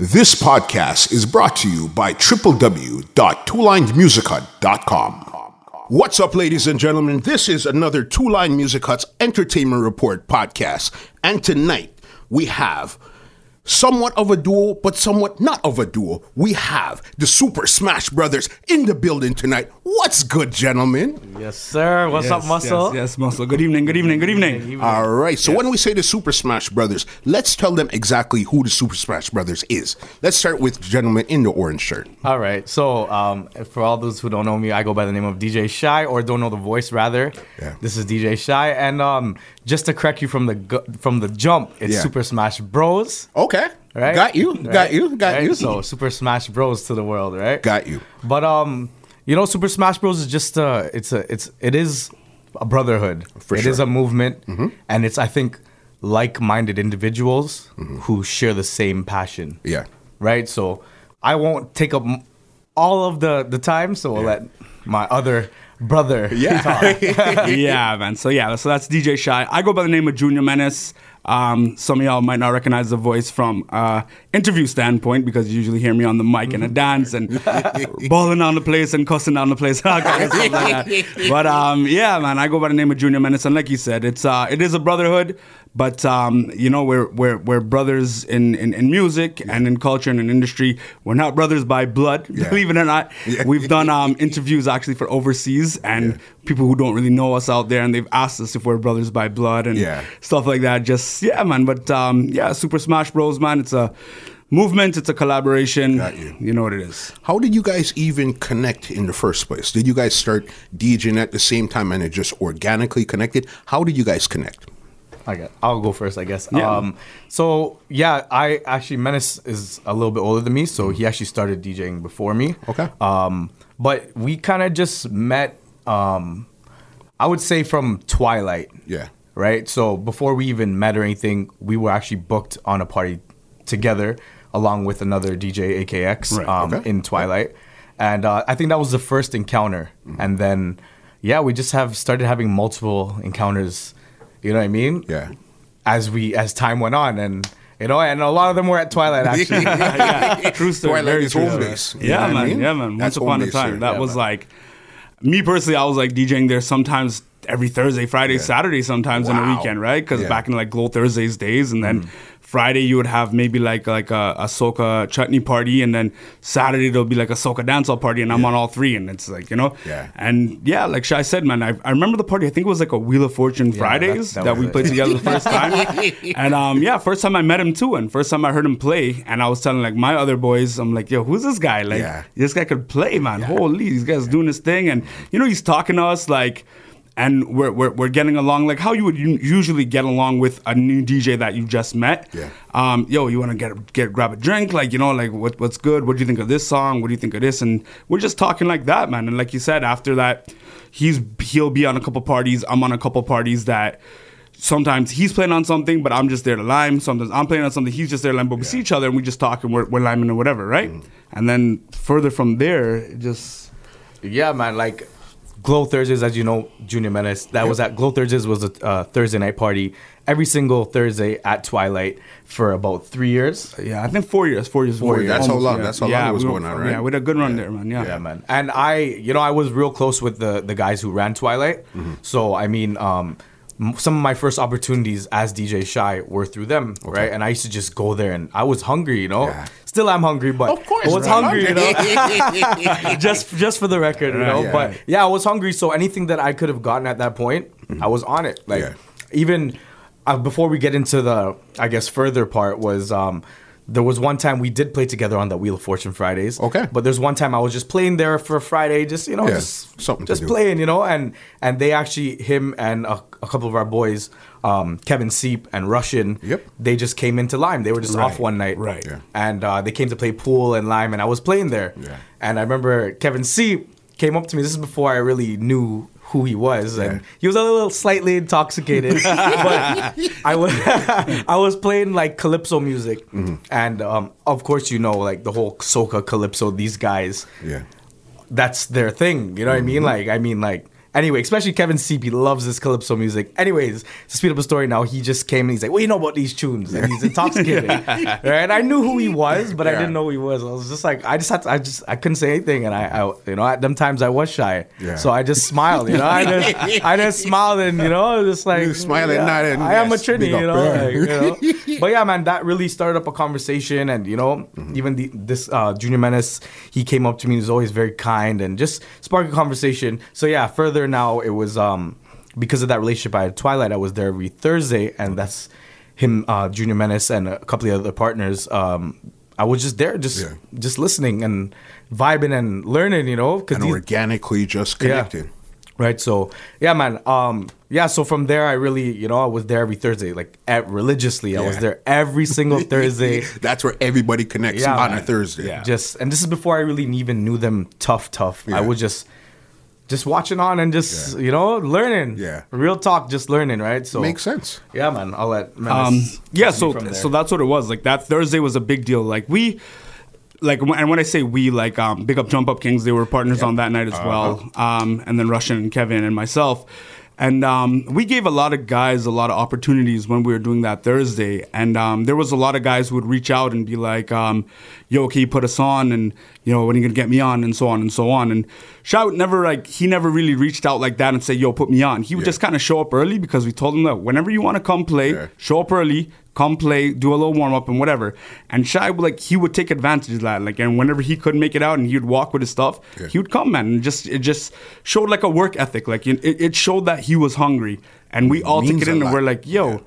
This podcast is brought to you by www.twolinedmusichut.com. What's up, ladies and gentlemen? This is another Two Line Music Hut's Entertainment Report podcast. And tonight we have somewhat of a duo, but somewhat not of a duo. We have the Super Smash Brothers in the building tonight. What's good, gentlemen? Yes, sir. What's Yes, up, Muscle? Yes, yes, Muscle. Good evening, good evening, good evening. All right. So when we say the Super Smash Brothers, let's tell them exactly who the Super Smash Brothers is. Let's start with gentleman in the orange shirt. All right. So, um, for all those who don't know me, I go by the name of DJ Shy, or don't know the voice rather. Yeah. This is DJ Shy, and um, just to correct you from the gu- from the jump, it's Yeah. Super Smash Bros. Okay. Right? Got you. Got you. Got Right? you. So Super Smash Bros to the world, right? Got you. But um, you know, Super Smash Bros is just uh, it's a it's it is a brotherhood. For It sure. is a movement, and it's I think like-minded individuals who share the same passion. Yeah. Right. So I won't take up all of the the time. So we'll let my other brother talk. yeah, man. So yeah, so that's DJ Shy. I go by the name of Junior Menace. Um, some of y'all might not recognize the voice from uh, interview standpoint because you usually hear me on the mic in a dance and balling on the place and cussing down the place, all of stuff like that. But um, yeah, man, I go by the name of Junior Menace, and like you said, it's uh, it is a brotherhood. But um, you know, we're we're we're brothers in, in, in music and in culture and in industry. We're not brothers by blood, believe it or not. Yeah. We've done um, interviews actually for overseas and people who don't really know us out there, and they've asked us if we're brothers by blood and Yeah. stuff like that. Just yeah, man. But um, yeah, Super Smash Bros, man. It's a movement. It's a collaboration. Got you. You know what it is. How did you guys even connect in the first place? Did you guys start DJing at the same time and it just organically connected? How did you guys connect? I got, I'll go first, I guess. Yeah. Um, so yeah, I actually Menace is a little bit older than me, so he actually started DJing before me. Okay. Um, but we kind of just met. Um, I would say from Twilight. Yeah. Right. So before we even met or anything, we were actually booked on a party together, along with another DJ AKX Right, um, okay. in Twilight, and uh, I think that was the first encounter, Mm-hmm. and then yeah, we just have started having multiple encounters. You know what I mean? Yeah. as we as time went on and you know and a lot of them were at twilight actually yeah, true story. Twilight very is true. home base. You Yeah, know what I man. mean? Yeah, man. Once That's upon a time, here. that Yeah, was man. like me personally. I was like DJing there sometimes every Thursday, Friday, Saturday, sometimes on Wow. the weekend, right? Because Yeah. back in like Glow Thursdays days, and then. Mm. Friday you would have maybe like like a, a soca chutney party, and then Saturday there'll be like a soca dancehall party, and I'm on all three, and it's like you know, Yeah. and yeah, like Shy said, man, I, I remember the party. I think it was like a Wheel of Fortune Fridays that that, we it. put together the first time, and um yeah, first time I met him too, and first time I heard him play, and I was telling like my other boys, I'm like, yo, who's this guy? Like Yeah. this guy could play, man. Holy, this guy's doing his thing, and you know he's talking to us like. And we're, we're, we're getting along like how you would usually get along with a new DJ that you just met. Yeah. Um, yo, you want to get get grab a drink? Like you know, like what what's good? What do you think of this song? What do you think of this? And we're just talking like that, man. And like you said, after that, he's he'll be on a couple parties. I'm on a couple parties that sometimes he's playing on something, but I'm just there to lime. Sometimes I'm playing on something, he's just there to lime. But we see each other and we just talk and we're, we're liming or whatever, right? And then further from there, just yeah man like glow thursdays as you know junior menace that was at glow thursdays was a uh, thursday night party every single thursday at twilight for about three years yeah, I think four years, four years, Four four years. years. That's how almost, long- yeah. that's how long yeah, it was we going were- on, right? Yeah, we had a good run there, man. Yeah, Yeah, man. And I, you know, I was real close with the the guys who ran Twilight. Mm-hmm. So I mean, um, m- some of my first opportunities as DJ Shy were through them, right? And I used to just go there, and I was hungry, you know. Yeah. Still, I'm hungry, but Of course, I was right. hungry, you know. just just for the record, you know. yeah. But yeah, I was hungry, so anything that I could have gotten at that point, I was on it. Like Yeah. even uh, before we get into the, I guess, further part was. Um, there was one time we did play together on the Wheel of Fortune Fridays. Okay. But there's one time I was just playing there for Friday, just you know, Yeah, just something to just do. playing, you know, and and they actually him and a, a couple of our boys, um, Kevin Seep and Russian. Yep. They just came into Lime. They were just off one night. right. Yeah. And uh, they came to play pool and Lime, and I was playing there. Yeah. And I remember Kevin Seep came up to me. This is before I really knew who he was, and he was a little slightly intoxicated. but I was I was playing like calypso music, Mm-hmm. and um, of course you know like the whole soca calypso. These guys, Yeah. that's their thing. You know what I Mm-hmm. mean? Like I mean like Anyway, especially Kevin CP loves this calypso music. Anyways, to speed up the story now, he just came and he's like, "What do you know about these tunes?" And he's intoxicated. right? I knew who he was, but I didn't know who he was. I was just like, I just had to, I just, I couldn't say anything, and I, I you know, at them times I was shy, Yeah. so I just smiled. You know, I just, I just smiled, and you know, just like You nod and I am a yes, Trini, you know, like, you know. But yeah, man, that really started up a conversation, and you know, Mm-hmm. even the, this uh, Junior Menace, he came up to me, he was always very kind, and just sparked a conversation. So yeah, further now, it was um because of that relationship I had Twilight, I was there every Thursday, and that's him, uh, Junior Menace, and a couple of other partners. Um, I was just there, just Yeah. just listening and vibing and learning, you know, because and organically just connected. Right. So yeah, man. Um, yeah. So from there, I really, you know, I was there every Thursday, like at, religiously. I was there every single Thursday. That's where everybody connects Yeah, on a. Thursday. Yeah. Just and this is before I really even knew them tough, tough. Yeah. I was just just watching on and just Yeah. you know learning. Yeah. Real talk, just learning. Right. So Makes sense. Yeah, man. I'll let. um, yeah so so that's what it was like that thursday was a big deal like we like and when i say we like um big up jump up kings they were partners on that night as well um and then russian and kevin and myself and um, we gave a lot of guys a lot of opportunities when we were doing that Thursday. And um, there was a lot of guys who would reach out and be like, um, "Yo, can you put us on?" And you know, when are you gonna get me on? And so on and so on. And Shout never like he never really reached out like that and say, "Yo, put me on." He would Yeah. just kind of show up early because we told him that whenever you want to come play, Yeah. show up early, come play, do a little warm up and whatever. And Shy would like he would take advantage of that. Like and whenever he couldn't make it out and he would walk with his stuff, Yeah. he would come man. And just it just showed like a work ethic. Like it, it showed that he was hungry. And we all took it in and lot. we're like, yo, Yeah.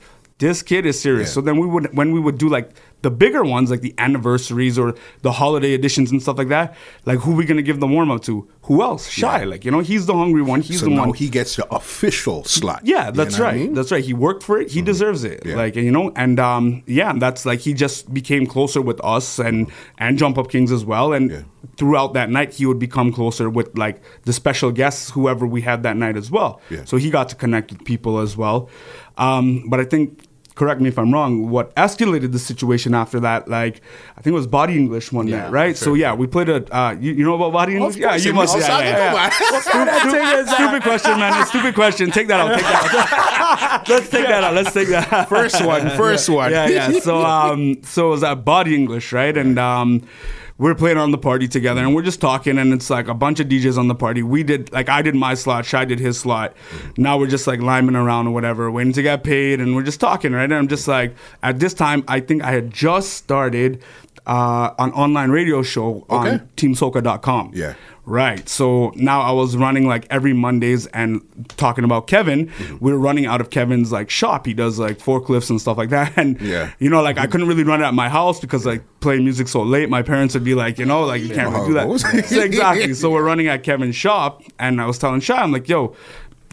this kid is serious. Yeah. So then we would when we would do like the bigger ones, like the anniversaries or the holiday editions and stuff like that, like who we gonna give the warm up to? Who else? Shy. Yeah. Like, you know, he's the hungry one. He's so the one he gets the official slot. yeah, You that's know right. I mean? That's right. He worked for it. He deserves it. Yeah. Like you know, and um, yeah, that's like he just became closer with us and and Jump Up Kings as well. And Yeah. throughout that night, he would become closer with like the special guests, whoever we had that night as well. Yeah. So he got to connect with people as well. Um, but I think. Correct me if I'm wrong. What escalated the situation after that, like I think it was Body English one Yeah, night, right? So yeah, we played a. Uh, you, you know about Body English? yeah, you must. was Yeah, yeah, yeah. Stupid, stupid question, man. Stupid question. Take that out. Take that out. Let's take that out. Let's take that. out. First one, first one. Yeah, yeah. So, um, so it was at Body English, right? And um, we're playing on the party together, and we're just talking, and it's like a bunch of DJs on the party. We did like I did my slot, Shy did his slot. Now we're just like liming around or whatever, waiting to get paid, and we're just talking, right? And I'm just like, at this time, I think I had just started uh, an online radio show on Okay. TeamSoca.com. Yeah. Right. So now I was running like every Mondays and talking about Kevin. Mm-hmm. We were running out of Kevin's like shop. He does like forklifts and stuff like that. And Yeah. you know, like I couldn't really run it at my house because like playing music so late, my parents would be like, you know, like you can't really do that. So exactly. So we're running at Kevin's shop, and I was telling Shy, I'm like, yo.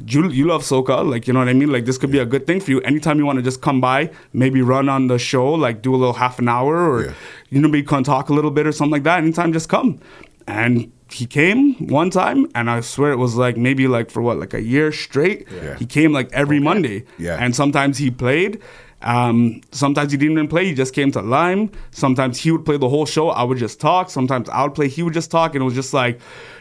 You, you love soca, like you know what I mean. Like this could be a good thing for you. Anytime you want to just come by, maybe run on the show, like do a little half an hour, or Yeah. you know, maybe come talk a little bit or something like that. Anytime, just come. And he came one time, and I swear it was like maybe like for what, like a year straight. Yeah. He came like every Monday. Yeah. And sometimes he played. Um, sometimes he didn't even play. He just came to Lime. Sometimes he would play the whole show. I would just talk. Sometimes I would play. He would just talk, and it was just like,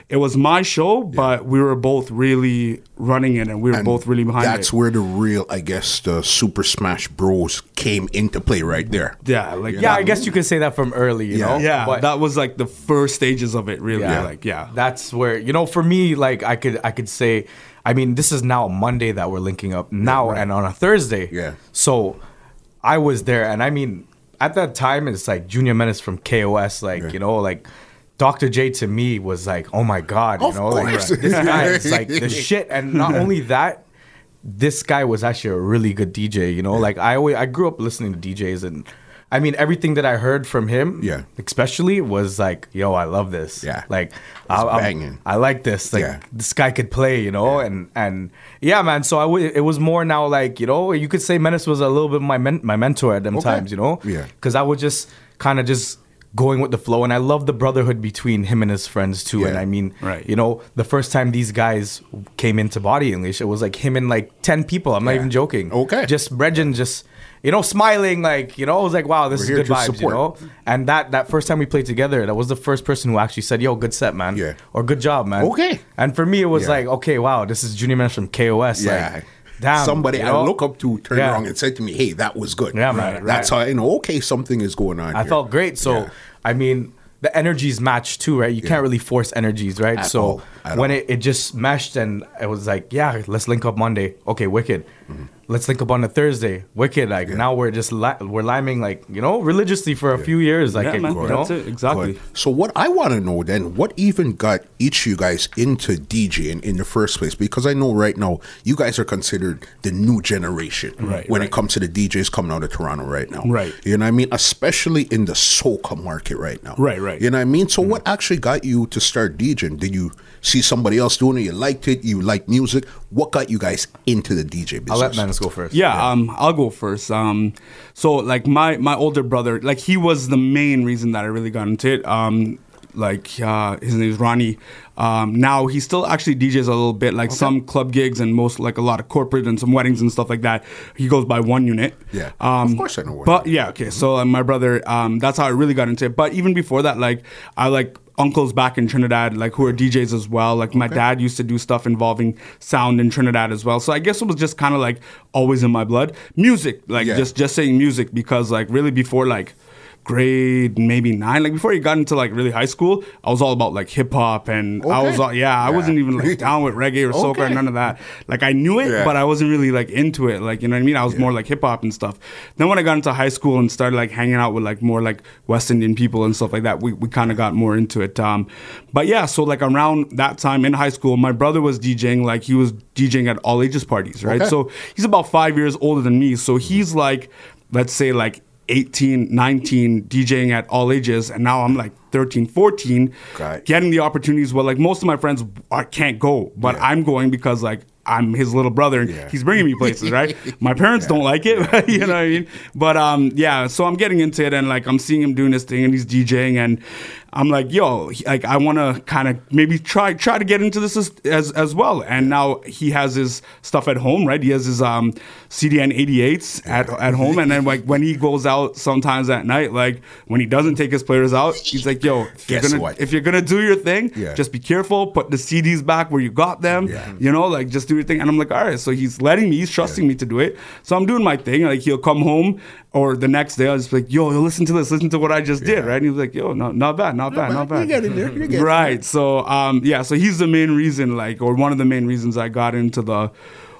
it was my show, but we were both really running it, and we were And both really behind That's it. where the real, I guess, the Super Smash Bros came into play right there. yeah, like yeah, I guess you could say that from early. You Yeah. know. yeah, But- that was like the first stages of it, really. Yeah. Like, yeah, That's where you know, for me, like I could I could say, I mean, this is now a Monday that we're linking up now, and on a Thursday. Yeah. So I was there, and I mean, at that time, it's like Junior Menace from KOS, like Yeah. you know, like. Dr. J to me was like, oh my god, you Of know, like this guy is like the shit, and not only that, this guy was actually a really good DJ. You know, like I always I grew up listening to DJs, and I mean everything that I heard from him, Yeah. especially was like, yo, I love this, Yeah. like I, I'm- I like this. Like Yeah. this guy could play, you know, and and yeah, man. So I w- it was more now like you know you could say Menace was a little bit my men- my mentor at them Okay. times, you know, Yeah. because I would just kind of just going with the flow, and I love the brotherhood between him and his friends too. And I mean, Right. you know, the first time these guys came into Body English, it was like him and like ten people. I'm not even joking. Okay. just Bregin just you know, smiling like, you know, I was like, wow, this We're is good vibes, you know. And that that first time we played together, that was the first person who actually said, "Yo, good set, man," Yeah. or "Good job, man." Okay. And for me, it was Yeah. like, okay, wow, this is Junior Man from KOS. Yeah. Like, damn, Somebody I know? look up to turned Yeah. around and said to me, "Hey, that was good." Yeah, man, That's right. how I know. Okay, something is going on. I here. felt great. So, Yeah. I mean, the energies match too, right? You can't really force energies, right? At so when it, it just meshed and it was like, yeah, let's link up Monday. Okay, wicked. Mm-hmm. Let's link up on a Thursday. Wicked. Like now we're just li- we're liming like you know religiously for a few years. Like Yeah, it- man, you know? that's it exactly. Good. So what I want to know then, what even got each of you guys into DJing in the first place? Because I know right now you guys are considered the new generation Right, when right. it comes to the DJs coming out of Toronto right now. Right. You know what I mean? Especially in the soca market right now. Right, right. You know what I mean? So mm-hmm. what actually got you to start DJing? Did you see somebody else doing it? You liked it? You like music? What got you guys into the DJ business? I'll let Menace go first. Yeah, um, I'll go first. Um, so like my my older brother, like he was the main reason that I really got into it. Um, like uh, his name is Ronnie. Um, now he still actually DJs a little bit, like some club gigs and most like a lot of corporate and some weddings and stuff like that. He goes by one unit. Yeah. Um, Of course I know But yeah, okay. So uh, my brother, um, that's how I really got into it. But even before that, like I like uncles back in Trinidad, like who are DJs as well. Like my dad used to do stuff involving sound in Trinidad as well. So I guess it was just kind of like always in my blood. Music, like Yeah. just just saying music because like really before like grade maybe nine. Like before you got into like really high school i was all about like hip-hop and i was all, yeah, i wasn't even like down with reggae or soca or none of that. Like i knew it Yeah. but i wasn't really like into it. Like you know what i mean? I was more like hip-hop and stuff. Then when i got into high school and started like hanging out with like more like west indian people and stuff like that we, we kind of got more into it um but yeah so like around that time in high school my brother was djing like he was djing at all ages parties right? Okay. so he's about five years older than me so he's like let's say like 18 19 djing at all ages and now i'm like 13 14 Right. getting the opportunities well like most of my friends are, can't go but Yeah. i'm going because like i'm his little brother and Yeah. he's bringing me places right my parents don't like it you know what i mean but um yeah so i'm getting into it and like i'm seeing him doing this thing and he's djing and i'm like yo like i want to kind of maybe try try to get into this as, as as well. And now he has his stuff at home right? He has his um cdn 88s at, at home. And then like when he goes out sometimes at night like when he doesn't take his players out he's like yo if you're gonna what? if you're gonna do your thing Yeah. just be careful. Put the cds back where you got them. Yeah. you know like just do your thing. And i'm like all right. So he's letting me he's trusting me to do it. So i'm doing my thing. Like he'll come home or the next day i'll just be like yo yo listen to this. Listen to what i just did right? And he's like yo no, not bad not bad not bad. bad You get in there, you get in right so um yeah so he's the main reason like or one of the main reasons i got into the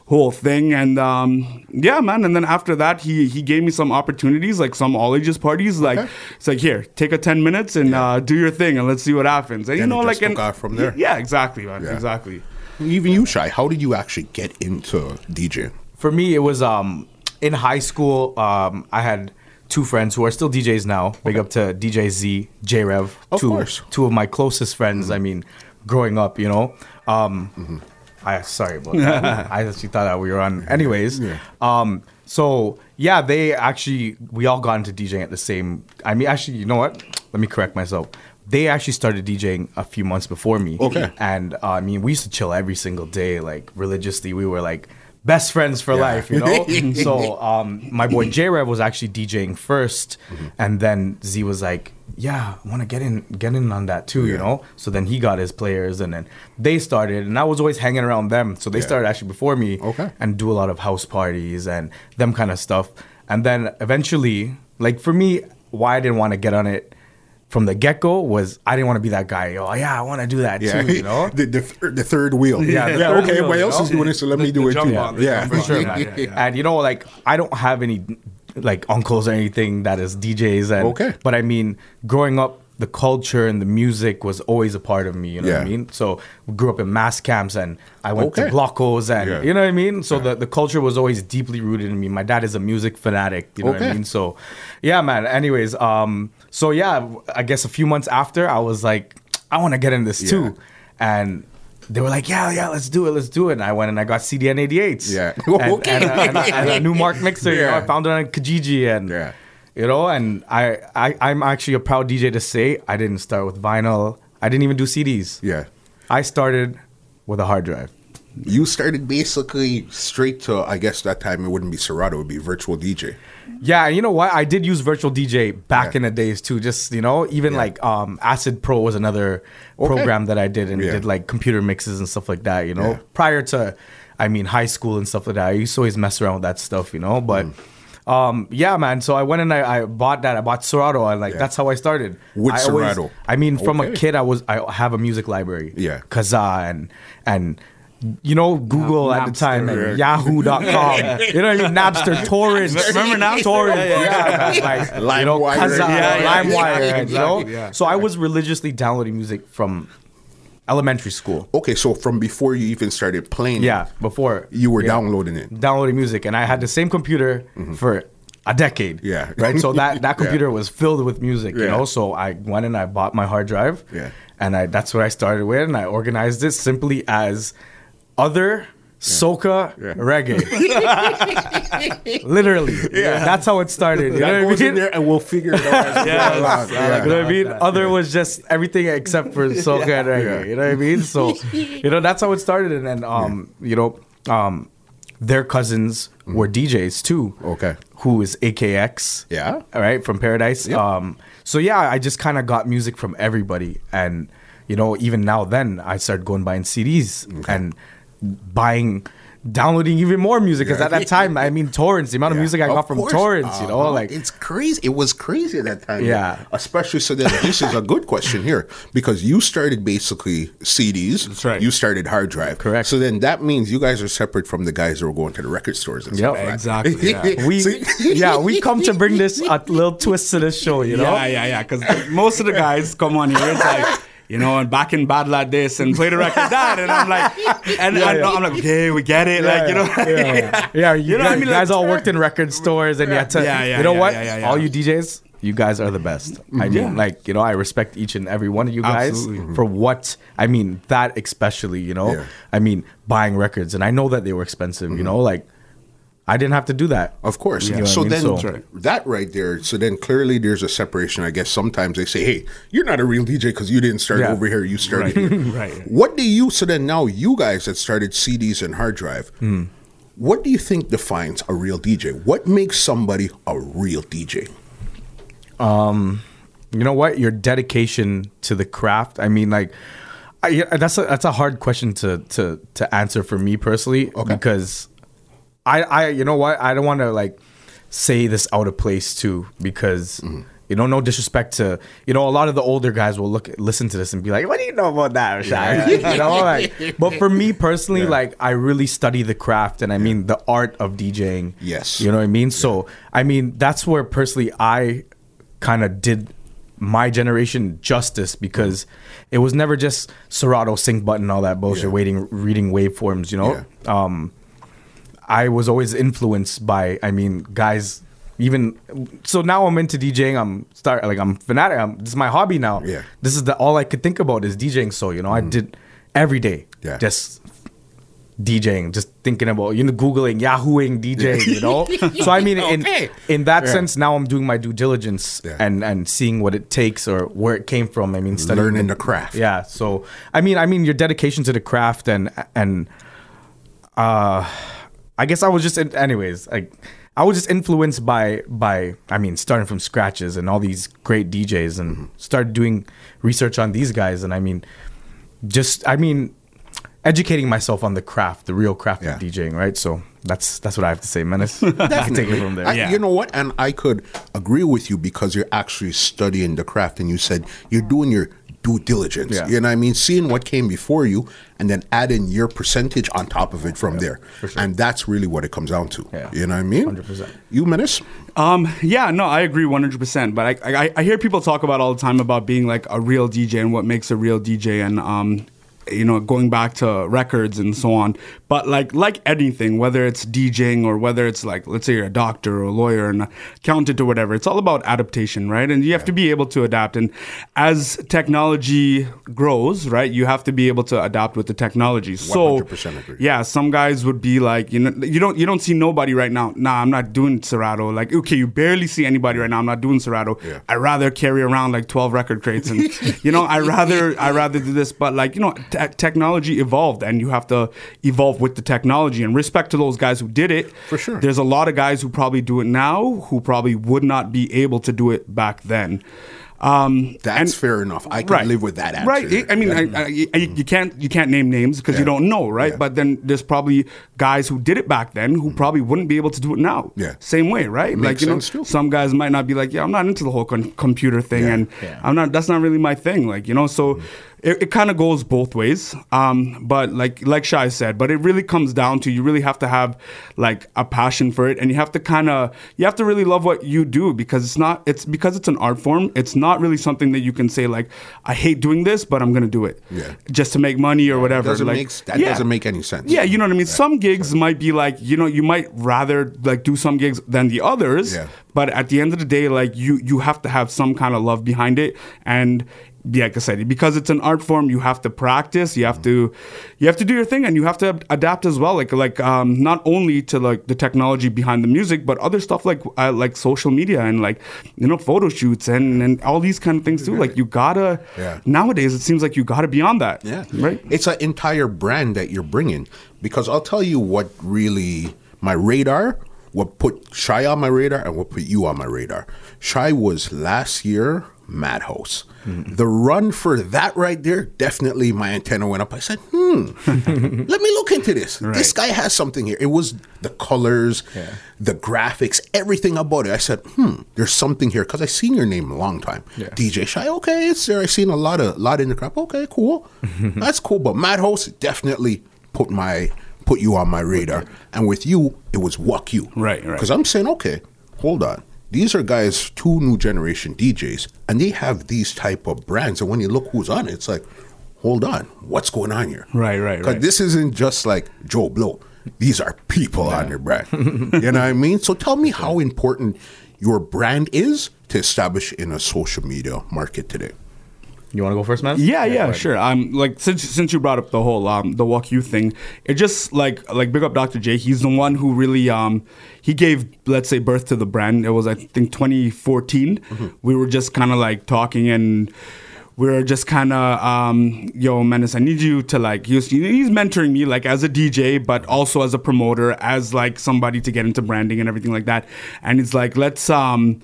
whole thing and um yeah man and then after that he he gave me some opportunities like some all ages parties like Okay. it's like here take a 10 minutes and uh do your thing and let's see what happens and you And it know like took and- off from there. yeah exactly man Yeah. exactly Even you, Shy, how did you actually get into DJing? For me, it was um in high school. Um, I had two friends who are still DJs now. Big up to DJ Z, J Rev, Of two course. two of my closest friends. I mean, growing up, you know. Um, I sorry about that. I actually thought that we were on. Anyways, um, so yeah, they actually we all got into DJing at the same. I mean, actually, you know what? Let me correct myself. They actually started DJing a few months before me. Okay. And uh, I mean, we used to chill every single day, like religiously. We were like best friends for Yeah. life, you know. so um, my boy J Rev was actually DJing 1st Mm-hmm. and then Z was like, "Yeah, I want to get in, get in on that too," you know. So then he got his players, and then they started, and I was always hanging around them. So they Yeah. started actually before me, Okay. and do a lot of house parties and them kind of stuff. And then eventually, like for me, why I didn't want to get on it. From the get go was I didn't want to be that guy. Oh yeah, I want to do that Yeah, too. You know, the, the, thir- the third wheel. Yeah, yeah. third okay, wheel, everybody you else know? is doing it, so let me do it too. on, the yeah, for sure. Yeah, yeah, yeah. And you know, like I don't have any like uncles or anything that is DJs. And, Okay. But I mean, growing up, the culture and the music was always a part of me. You know what I mean? So we grew up in mass camps, and I went Okay. to Blockos, and Yeah. you know what I mean. So the, the culture was always deeply rooted in me. My dad is a music fanatic. You know what I mean? So, yeah, man. Anyways, um, so yeah, I guess a few months after, I was like, I want to get in this Yeah. too, and. They were like, yeah, yeah, let's do it, let's do it. And I went and I got CDN 88s. Yeah. And, Okay. and, a, and, a, and a Numark mixer. You know, Yeah. I found it on Kijiji and Yeah. you know, and I, I I'm actually a proud DJ to say I didn't start with vinyl. I didn't even do CDs. Yeah. I started with a hard drive. You started basically straight to, I guess that time it wouldn't be Serato, it would be virtual DJ. Yeah, you know what? I did use virtual DJ back Yeah. in the days too. Just you know, even like um, Acid Pro was another program that I did and Yeah. did like computer mixes and stuff like that. You know, Yeah. prior to, I mean, high school and stuff like that. I used to always mess around with that stuff. You know, but. Mm. Um, yeah, man. So I went and I, I bought that. I bought Serato, and like Yeah. that's how I started. With I always- Serato. I mean, from Okay. a kid, I was I have a music library. Yeah. Kazaa and and you know Google at the time Napster. and Yahoo.com. you know what I mean? Napster, torrents. Remember Napster? Torrents. Yeah, yeah, Yeah, man, you know, LimeWire. Yeah, yeah, LimeWire, yeah, and, you know. So I was religiously downloading music from elementary school. Okay, so from before you even started playing, Yeah, before you were yeah, downloading it. downloading music, and I had the same computer for a decade. Mm-hmm. Yeah. right. So that that Yeah. computer was filled with music. You Yeah. know, so I went and I bought my hard drive. Yeah. and I that's what I started with, and I organized it simply as other. Soca Yeah. reggae, literally. Yeah, that's how it started. You That know what I goes in mean? there and we'll figure it out as Yeah, go yeah. You know what I mean? Other was just everything except for soca and reggae. Yeah. You know what I mean? So, you know, that's how it started. And then, um, you know, um, their cousins were DJs too. Okay. Who is AKX? Yeah. All right, from Paradise. Yep. Um, so yeah, I just kind of got music from everybody, and you know, even now, then I started going buying CDs and buying. Downloading even more music because Yeah. at that time, I mean, torrents. The amount of music I Of got from course. torrents, you know, Uh-huh. like it's crazy. It was crazy at that time. Yeah. Especially so then this is a good question here because you started basically CDs. That's right. You started hard drive. Correct. So then that means you guys are separate from the guys that were going to the record stores and Yep. stuff. Exactly, yeah. we yeah we come to bring this a little twist to this show you know Yeah, yeah, yeah. Because most of the guys come on here, it's like, you know, and back in bad like this and play the record that, and I'm like, and Yeah, yeah. I'm like, okay, we get it, like you know, yeah, yeah. you, You know what I guys, mean? you guys Like- all worked in record stores and you had to Yeah, yeah, you know yeah, what yeah, yeah, yeah. all you DJs you guys are the best I mean Yeah. like you know I respect each and every one of you guys Absolutely. for what I mean that especially you know Yeah. I mean buying records and I know that they were expensive Mm-hmm. you know like I didn't have to do that Of course. You know so I mean? then So- right. that right there. So then clearly there's a separation. I guess sometimes they say, "Hey, you're not a real DJ because you didn't start Yeah. over here. You started Right. here." Right. What do you? So then now you guys that started CDs and hard drive. Hmm. What do you think defines a real DJ? What makes somebody a real DJ? Um, you know what your dedication to the craft i mean like I, that's a that's a hard question to to to answer for me personally Okay. because i i you know what? I don't want to like say this out of place too because Mm-hmm. you know no disrespect to you know a lot of the older guys will look listen to this and be like what do you know about that Rashad? you know like but for me personally like i really study the craft and i mean the art of djing. Yes. you know what i mean? So i mean that's where personally i kind of did my generation justice because it was never just Serato sync button all that bullshit Yeah. waiting reading waveforms you know? Um I was always influenced by I mean guys even so now I'm into DJing I'm start like I'm fanatic I'm, this is my hobby now Yeah. this is the all I could think about is DJing so you know I did every day Yeah. just DJing just thinking about you know googling yahooing DJing you know so I mean in Okay. in that Yeah. sense now I'm doing my due diligence Yeah. and and seeing what it takes or where it came from I mean studying Learning the craft. yeah so I mean I mean your dedication to the craft and and uh I guess I was just in, anyways like I was just influenced by by I mean starting from scratches and all these great DJs and Mm-hmm. started doing research on these guys and I mean just I mean educating myself on the craft the real craft Yeah. of DJing right so that's that's what I have to say Menace you can take it from there I, Yeah. You know what? And I could agree with you because you're actually studying the craft and you said you're doing your due diligence. Yeah. You know what I mean? Seeing what came before you and then adding your percentage on top of it from there. And that's really what it comes down to. Yeah. You know what I mean? 100%. You, Menace? Um, yeah, no, I agree 100%. But I, I, I hear people talk about all the time about being like a real DJ and what makes a real DJ and, um, you know, going back to records and so on. But like, like anything, whether it's DJing or whether it's like, let's say you're a doctor or a lawyer and accountant or whatever, it's all about adaptation, right? And you have to be able to adapt. And as technology grows, right, you have to be able to adapt with the technology. So, 100% agree. yeah, some guys would be like, you know, you don't you don't see nobody right now. Nah, I'm not doing Serato. Like, okay, you barely see anybody right now. I'm not doing Serato. Yeah. I rather carry around like 12 record crates, and you know, I rather I rather do this. But like, you know, te- technology evolved, and you have to evolve with the technology. And respect to those guys who did it. For sure. There's a lot of guys who probably do it now who probably would not be able to do it back then. Um, That's and- fair enough. I can live with that answer. Right. I- mean, I, I, you mm-hmm. can't you can't name names because you don't know, right? Yeah. But then there's probably guys who did it back then who mm-hmm. probably wouldn't be able to do it now. Yeah. Same way, right? Like you know, too. some guys might not be like, yeah, I'm not into the whole con- computer thing, Yeah. and Yeah. I'm not. That's not really my thing. Like you know, so. Mm. It, it kind of goes both ways, um, but like like Shy said, but it really comes down to you really have to have like a passion for it, and you have to kind of you have to really love what you do because it's not it's because it's an art form. It's not really something that you can say like I hate doing this, but I'm gonna do it Yeah. just to make money or whatever. Doesn't like, make that yeah. doesn't make any sense. Yeah, you know what I mean. Some gigs might be like you know you might rather like do some gigs than the others. Yeah. But at the end of the day, like you you have to have some kind of love behind it and. Yeah, like I said, because it's an art form, you have to practice. You have to, you have to do your thing, and you have to adapt as well. Like, like um, not only to like the technology behind the music, but other stuff like uh, like social media and like you know photo shoots and and all these kind of things too. Like you gotta Yeah. nowadays, it seems like you gotta be on that. Yeah. right. It's an entire brand that you're bringing. Because I'll tell you what really my radar, what put Shy on my radar and what put you on my radar. Shy was last year Madhouse. The run for that right there, definitely my antenna went up. I said, hmm, let me look into this. This guy has something here. It was the colors, the graphics, everything about it. I said, hmm, there's something here because I seen your name a long time. Yeah. DJ Shy, okay, it's there. I seen a lot of lot in the crap. Okay, cool. That's cool. But Madhouse definitely put my put you on my radar. And with you, it was Wakyu. Right, right. Because I'm saying, okay, hold on. These are guys, two new generation DJs, and they have these type of brands. And when you look who's on it, it's like, hold on, what's going on here? Right, right, right. this isn't just like Joe Blow. These are people on your brand. you know what I mean? So tell me how important your brand is to establish in a social media market today. You want to go first, man? Yeah, yeah, ahead. sure. Um, like since since you brought up the whole um the Wakyu thing, it just like like big up Dr. J. He's the one who really um he gave let's say birth to the brand. It was I think 2014. We were just kind of like talking and. We were just kind of, um, yo, Menace, I need you to like, he's, he's mentoring me like as a DJ, but also as a promoter, as like somebody to get into branding and everything like that. And it's like, let's, um,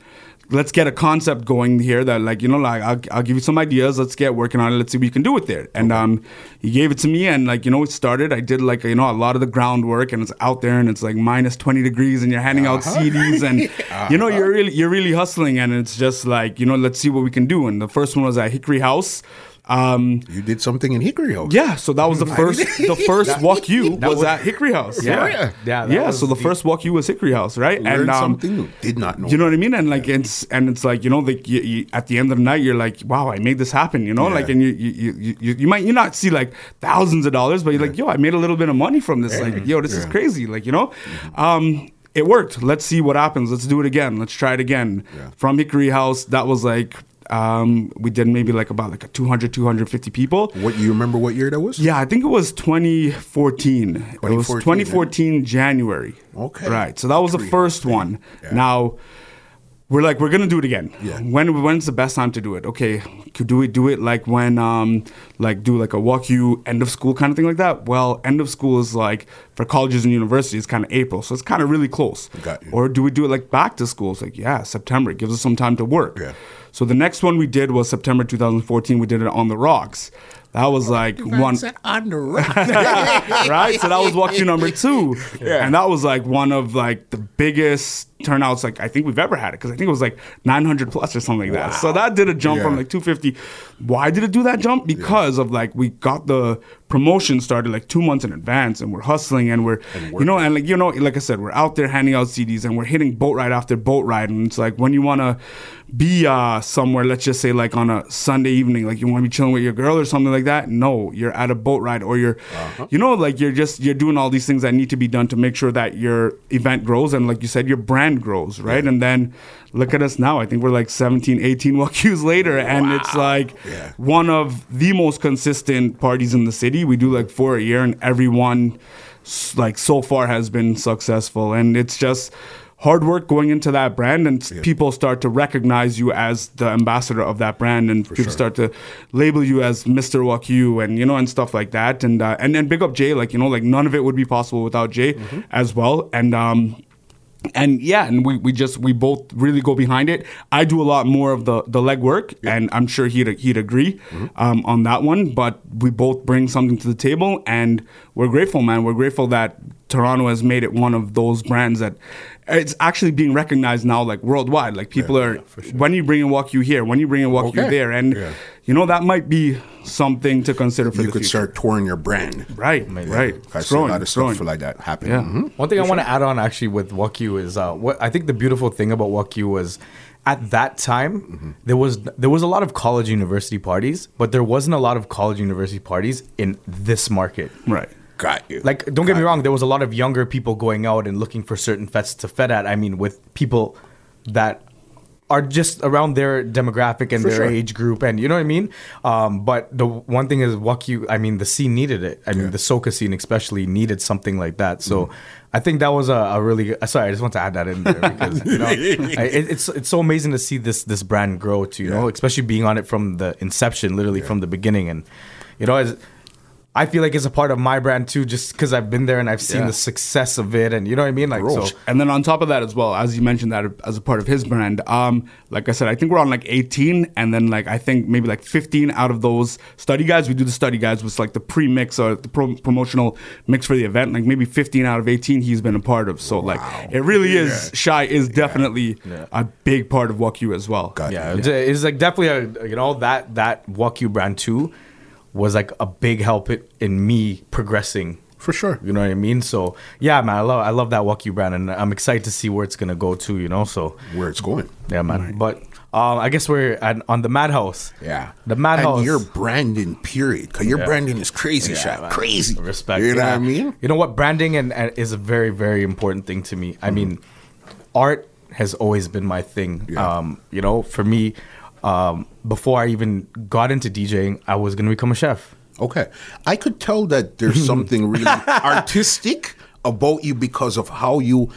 let's get a concept going here that like you know like I'll, I'll give you some ideas. Let's get working on it. Let's see what we can do with it. And um he gave it to me and like you know it started. I did like you know a lot of the groundwork and it's out there and it's like minus 20 degrees and you're handing out cds and you know you're really you're really hustling and it's just like you know let's see what we can do. And the first one was at hickory house um You did something in Hickory House. yeah, so that was the first. The first Wakyu was, was- at Hickory House. Yeah. Yeah. Yeah. yeah. So the the- first Wakyu was Hickory House, right? Learned um, something new. Did not know. you know what I mean? And like it's and it's like you know like you, you, at the end of the night you're like wow I made this happen you know Yeah. like and you you, you you you might you not see like thousands of dollars but you're like yo I made a little bit of money from this like yo this is crazy like you know um it worked let's see what happens let's do it again let's try it again Yeah. from Hickory House that was like um we did maybe like about like a 200 250 people What you remember? What year that was? yeah, I think it was 2014. It was 2014, 2014 January. Okay. Right. So that was the first one. Yeah. Now we're like we're gonna do it again. Yeah. When when's the best time to do it? Okay, could do it do it like when um like do like a Wakyu end of school kind of thing like that? Well, end of school is like for colleges and universities kind of April, so it's kind of really close. Got you. Or do we do it like back to school? It's like yeah, September. It gives us some time to work. Yeah. So the next one we did was September 2014. We did it on the rocks. That was like one on the rock. right? So that was Wakyu number two, and that was like one of like the biggest turnouts like I think we've ever had it because I think it was like 900 plus or something like that. So that did a jump from like 250. Why did it do that jump? Because of like we got the promotion started like two months in advance, and we're hustling and we're you know and like you know like I said we're out there handing out CDs and we're hitting boat ride after boat ride, and it's like when you want to be uh somewhere, let's just say like on a Sunday evening, like you want to be chilling with your girl or something like that. No, you're at a boat ride or you're, uh-huh. you know, like you're just you're doing all these things that need to be done to make sure that your event grows and like you said, your brand grows, right? And then look at us now. I think we're like 17, 18 walk-ins later, and it's like Yeah. one of the most consistent parties in the city. We do like four a year, and everyone like so far has been successful, and it's just hard work going into that brand, and s people start to recognize you as the ambassador of that brand, and people sure. start to label you as Mr. Wakyu, and you know, and stuff like that. And uh, and and big up Jay, like you know, like none of it would be possible without Jay Mm-hmm. as well. And um, and yeah, and we, we just we both really go behind it. I do a lot more of the the legwork, and I'm sure he'd he'd agree Mm-hmm. um, on that one. But we both bring something to the table, and we're grateful, man. We're grateful that Toronto has made it one of those brands that it's actually being recognized now, like worldwide. Like people are when you bring in Wakyu here, when you bring in Walk Okay. You there, and Yeah. you know that might be something to consider for you the could future. start touring your brand. right, right. I see a lot of stuff for like that happen. Yeah. Mhm. One thing I want to add on actually with Wakyu is uh, what I think the beautiful thing about Wakyu was at that time Mm-hmm. there was there was a lot of college university parties, but there wasn't a lot of college university parties in this market. Right. Got you. Like, don't get me Got wrong, there was a lot of younger people going out and looking for certain fetes to fed at. I mean, with people that are just around their demographic and For their sure. age group, and you know what I mean. Um, but the one thing is, Wakyu. I mean, the scene needed it. I mean, the soca scene especially needed something like that. So, Mm-hmm. I think that was a, a really. Good, sorry, I just want to add that in there because you know, I, it, it's it's so amazing to see this this brand grow to you know, especially being on it from the inception, literally from the beginning, and you know, as I feel like it's a part of my brand too, just because I've been there and I've seen Yeah. the success of it, and you know what I mean. Like, Growth. so And then on top of that as well, as you mentioned that as a part of his brand, um, like I said, I think we're on like 18, and then like I think maybe like 15 out of those study guides, we do the study guides with like the pre-mix or the pro- promotional mix for the event. Like maybe 15 out of 18, he's been a part of. So like it really is. Shy is definitely a big part of Wakyu as well. Got yeah, you. it's, it's like definitely a you know that that Wakyu brand too was like a big help in me progressing. For sure. You know what I mean? So yeah, man, I love I love that Wakyu brand, and I'm excited to see where it's gonna go to. You know, so Where it's going. yeah, man. But um, I guess we're at, on the Madhouse. Yeah. the Madhouse. And your branding, period. Because your Yeah. branding is crazy, Yeah, Shaq. man. Crazy. Respect. You know yeah. what I mean? You know what? Branding and, and is a very, very important thing to me. I mean, art has always been my thing. Yeah. Um, you know, for me, um, before I even got into DJing, I was gonna become a chef. Okay. I could tell that there's something really artistic about you because of how you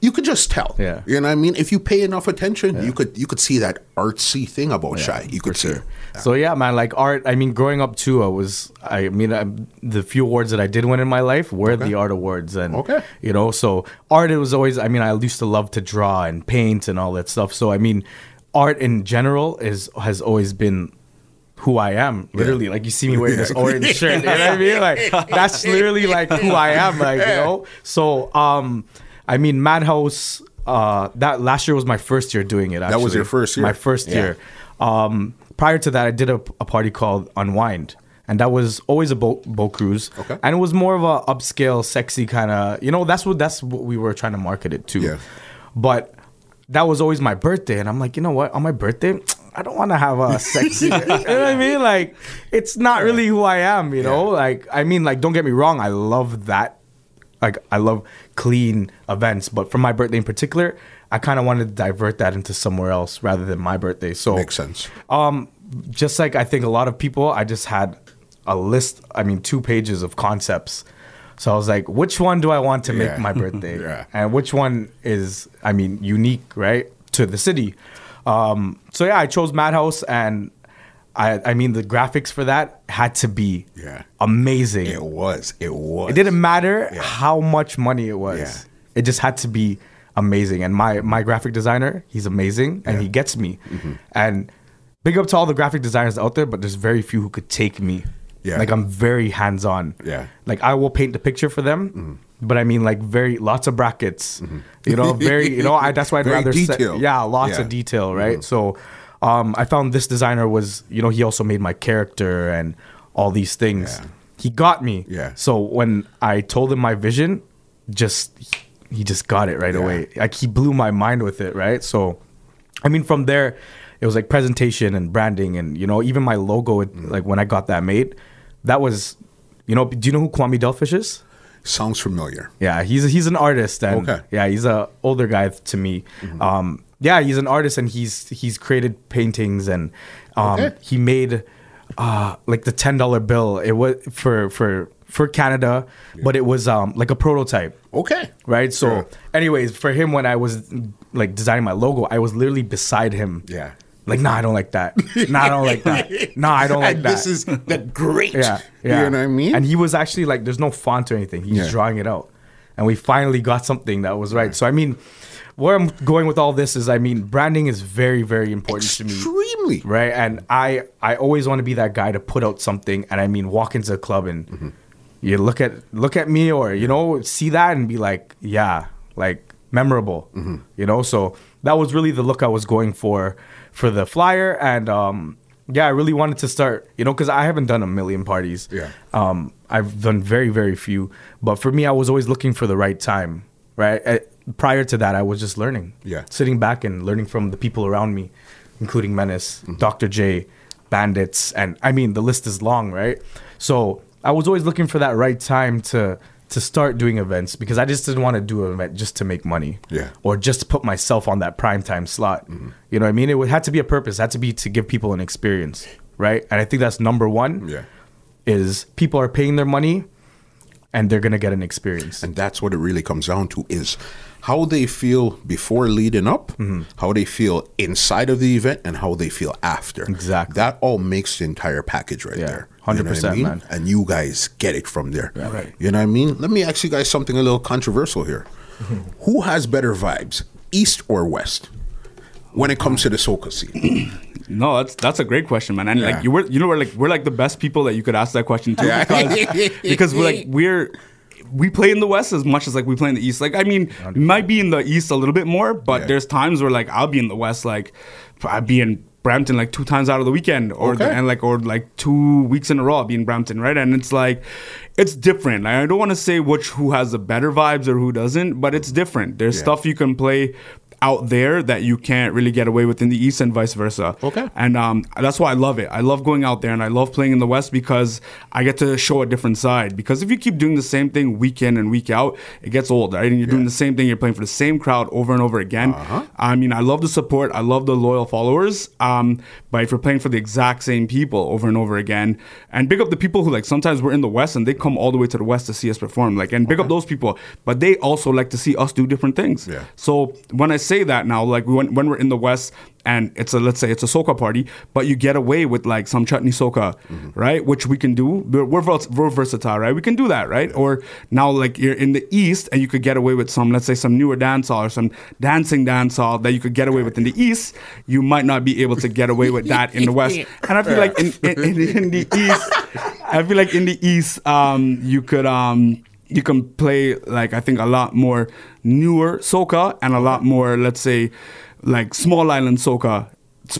you could just tell. Yeah. You know what I mean? If you pay enough attention, you could you could see that artsy thing about Shy. You could see it. So yeah, man, like art. I mean, growing up too, I was. I mean, I, the few awards that I did win in my life were the art awards, and Okay. you know, so art. It was always. I mean, I used to love to draw and paint and all that stuff. So I mean, art in general is has always been who I am. Literally, like you see me wearing this orange shirt. You know what I mean? Like that's literally like who I am. Like you know. So um, I mean, Madhouse. Uh, that last year was my first year doing it. Actually. was your first year? My first Yeah. year. Um, prior to that, I did a, a party called Unwind, and that was always a boat boat cruise. Okay. And it was more of a upscale, sexy kind of. You know, that's what that's what we were trying to market it to. Yeah. But that was always my birthday, and I'm like, you know what? On my birthday, I don't want to have a sexy. you know what I mean? Like, it's not really who I am. You know, like I mean, like don't get me wrong, I love that. Like I love clean events, but for my birthday in particular, I kind of wanted to divert that into somewhere else rather than my birthday. So Makes sense. um, just like I think a lot of people, I just had a list. I mean, two pages of concepts. So I was like, which one do I want to make Yeah. my birthday? Yeah. And which one is, I mean, unique, right, to the city? Um, so yeah, I chose Madhouse, and I, I mean, the graphics for that had to be Yeah. amazing. It was. It was. It didn't matter Yeah. how much money it was. It just had to be amazing. And my my graphic designer, he's amazing, and he gets me. Mm-hmm. And big up to all the graphic designers out there, but there's very few who could take me. Yeah. Like I'm very hands on. Yeah. Mm-hmm. Like I will paint the picture for them, but I mean like very lots of brackets. You know, very you know I that's why I'd rather set- yeah, lots Yeah. Mm-hmm. of detail, right? So um, I found this designer was you know he also made my character and all these things. Yeah. He got me. Yeah. So when I told him my vision, just he just got it right Yeah. away. Like he blew my mind with it, right? So I mean from there it was like presentation and branding and you know even my logo it, Mm. like when I got that made, that was you know do you know who Kwame Delfish is? Sounds familiar. Yeah, he's he's an artist and Okay. Mm-hmm. yeah, he's a older guy to me. Um, yeah, he's an artist and he's he's created paintings and um, Okay. he made uh, like the ten dollar bill. It was for for for Canada, but it was um like a prototype Okay. right? So, Sure. anyways, for him, when I was like designing my logo, I was literally beside him. Yeah. Like, nah, I don't like that. Nah, I don't like that. Nah, I don't like and that. This is the great. yeah, yeah. You know what I mean? And he was actually like, there's no font or anything. He's Yeah. drawing it out, and we finally got something that was right. So, I mean, where I'm going with all this is, I mean, branding is very, very important to me Extremely. right and i i always want to be that guy to put out something and i mean walk into a club and Mm-hmm. you look at look at me or you know see that and be like yeah like memorable Mm-hmm. you know so that was really the look i was going for for the flyer and um yeah i really wanted to start you know because i haven't done a million parties Yeah. um i've done very very few but for me i was always looking for the right time right Uh, prior to that i was just learning Yeah. sitting back and learning from the people around me, including Menace, Mm-hmm. Dr. J, Bandits, and I mean the list is long, right? So I was always looking for that right time to to start doing events because I just didn't want to do an event just to make money, Yeah. or just to put myself on that prime time slot. Mm-hmm. You know what I mean? It would, had to be a purpose, it had to be to give people an experience, right? And I think that's number one. Yeah. is people are paying their money, and they're gonna get an experience. And that's what it really comes down to is how they feel before leading up, Mm-hmm. how they feel inside of the event, and how they feel after. Exactly. That all makes the entire package right Yeah, there. You know what 100%, I mean? man. And you guys get it from there. Right. You know what I mean? Let me ask you guys something a little controversial here. Who has better vibes, East or West, when it comes to the soca scene? No, that's that's a great question, man. And Yeah. like you were, you know, we're like we're like the best people that you could ask that question to Yeah. because because we're like we're we play in the West as much as like we play in the East. Like I mean, might be in the East a little bit more, but Yeah. there's times where like I'll be in the West, like I'd be in Brampton like two times out of the weekend, or Okay. and like or like two weeks in a row I'll be in Brampton, right? And it's like it's different. Like, I don't want to say which who has the better vibes or who doesn't, but it's different. There's Yeah. stuff you can play out there that you can't really get away with in the East and vice versa. Okay. And um, that's why I love it. I love going out there and I love playing in the West because I get to show a different side. Because if you keep doing the same thing week in and week out, it gets old, right? And you're doing the same thing, you're playing for the same crowd over and over again. Uh-huh. I mean, I love the support, I love the loyal followers. Um, but if you're playing for the exact same people over and over again, and big up the people who like sometimes we're in the West and they come all the way to the West to see us perform, like, and big up those people. But they also like to see us do different things. Yeah. So when I say that now, like when, when we're in the West and it's a let's say it's a soca party, but you get away with like some chutney soca, right? Which we can do. We're, we're, we're versatile, right? We can do that, right? Or now like you're in the East and you could get away with some let's say some newer dancehall or some dancing dancehall that you could get away with in the East. You might not be able to get away with that in the West. And I feel like in, in, in, in the East, I feel like in the East, um, you could um you can play like I think a lot more newer soca and a lot more let's say like small island soca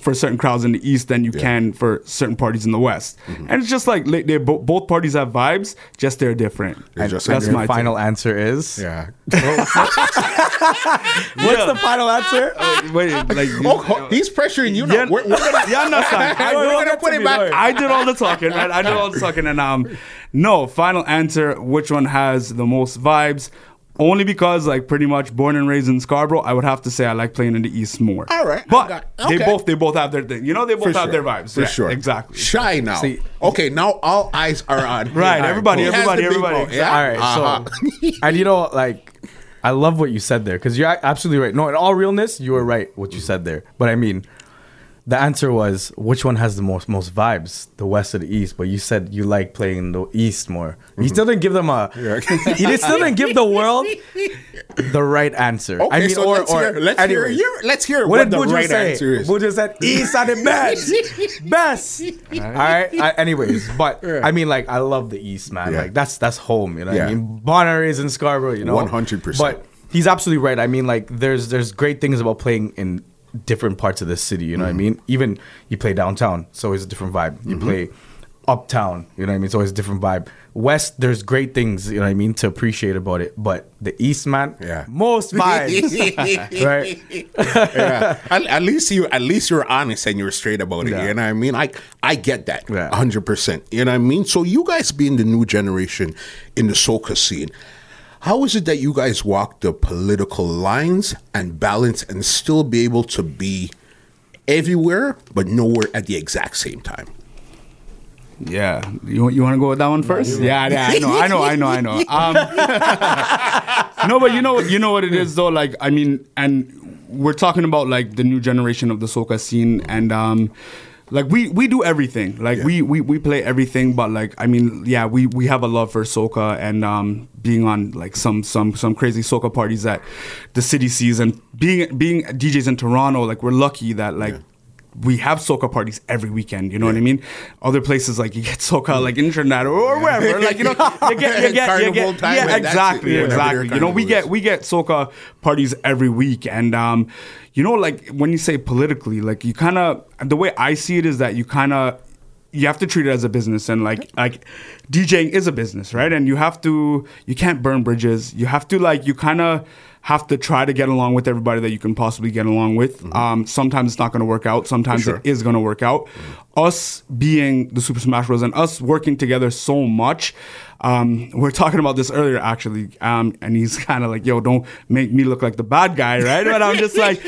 for certain crowds in the east than you can for certain parties in the west Mm-hmm. and it's just like they they bo- both parties have vibes just they're different They're just that's my final answer is Yeah. What's the final answer? take. wait like Oh, he's pressuring you now. Yeah, We're, we're gonna, yeah, no, son. I, we're don't gonna put to it me, back. don't I did all the talking, right? I did all the talking, and um, no final answer. Which one has the most vibes? Only because, like, pretty much born and raised in Scarborough, I would have to say I like playing in the East more. All right, but got- they both they both have their thing. You know, they both For have sure. their vibes. For Yeah, sure. exactly. Shy now. See- okay, now all eyes are on. Right, All everybody, He everybody, everybody. mouth, Yeah? All right, Uh-huh. so and you know, like, I love what you said there because you're absolutely right. No, in all realness, you were right what you said there. But I mean, the answer was which one has the most most vibes, the West or the East? But you said you like playing the East more. You mm-hmm. still didn't give them a. you still didn't give the world the right answer. Okay, I mean, so or let's or hear, let's hear, your- let's hear What, what, did the Buju right say? answer is. Buju said East are the best, best. All right. I, anyways, but I mean, like, I love the East, man. Yeah. Like, that's that's home. You know, what I mean, born and raised in Scarborough. You know, 100%. But he's absolutely right. I mean, like, there's there's great things about playing in different parts of the city. You know what I mm. mean? Even you play downtown, it's always a different vibe. You mm-hmm. play uptown, you know what I mean? It's always a different vibe. West, there's great things, you know what I mean, to appreciate about it. But the East, man, Yeah. most vibes, right? yeah. At, at least you at least you're honest and you're straight about it. Yeah. You know what I mean? I I get that. Yeah. hundred percent. You know what I mean? So you guys being the new generation in the soca scene, how is it that you guys walk the political lines and balance and still be able to be everywhere but nowhere at the exact same time? Yeah, you you want to go with that one first? yeah, yeah, I know, I know, I know, I know. Um, no, but you know, you know what it is though. Like, I mean, and we're talking about like the new generation of the soca scene, and um, like we we do everything. Like Yeah. we, we we play everything, but like I mean, yeah, we we have a love for soca and um, being on like some some some crazy soca parties that the city sees, and being being DJs in Toronto, like we're lucky that like. We have soca parties every weekend. You know what I mean? Other places like you get soca like internet or, or wherever. Like you know, you get you get you get yeah that's it, exactly exactly. You know, we get we get soca parties every week, and um, you know, like when you say politically, like you kind of the way I see it is that you kind of you have to treat it as a business, and like like DJing is a business, right? And you have to you can't burn bridges. You have to like you kind of have to try to get along with everybody that you can possibly get along with. Um, sometimes it's not going to work out. Sometimes Mm-hmm. sure. it is going to work out. Us being the Super Smash Bros. and us working together so much. Um, we are talking about this earlier, actually, um, and he's kind of like, "Yo, don't make me look like the bad guy, right?" But I'm just like,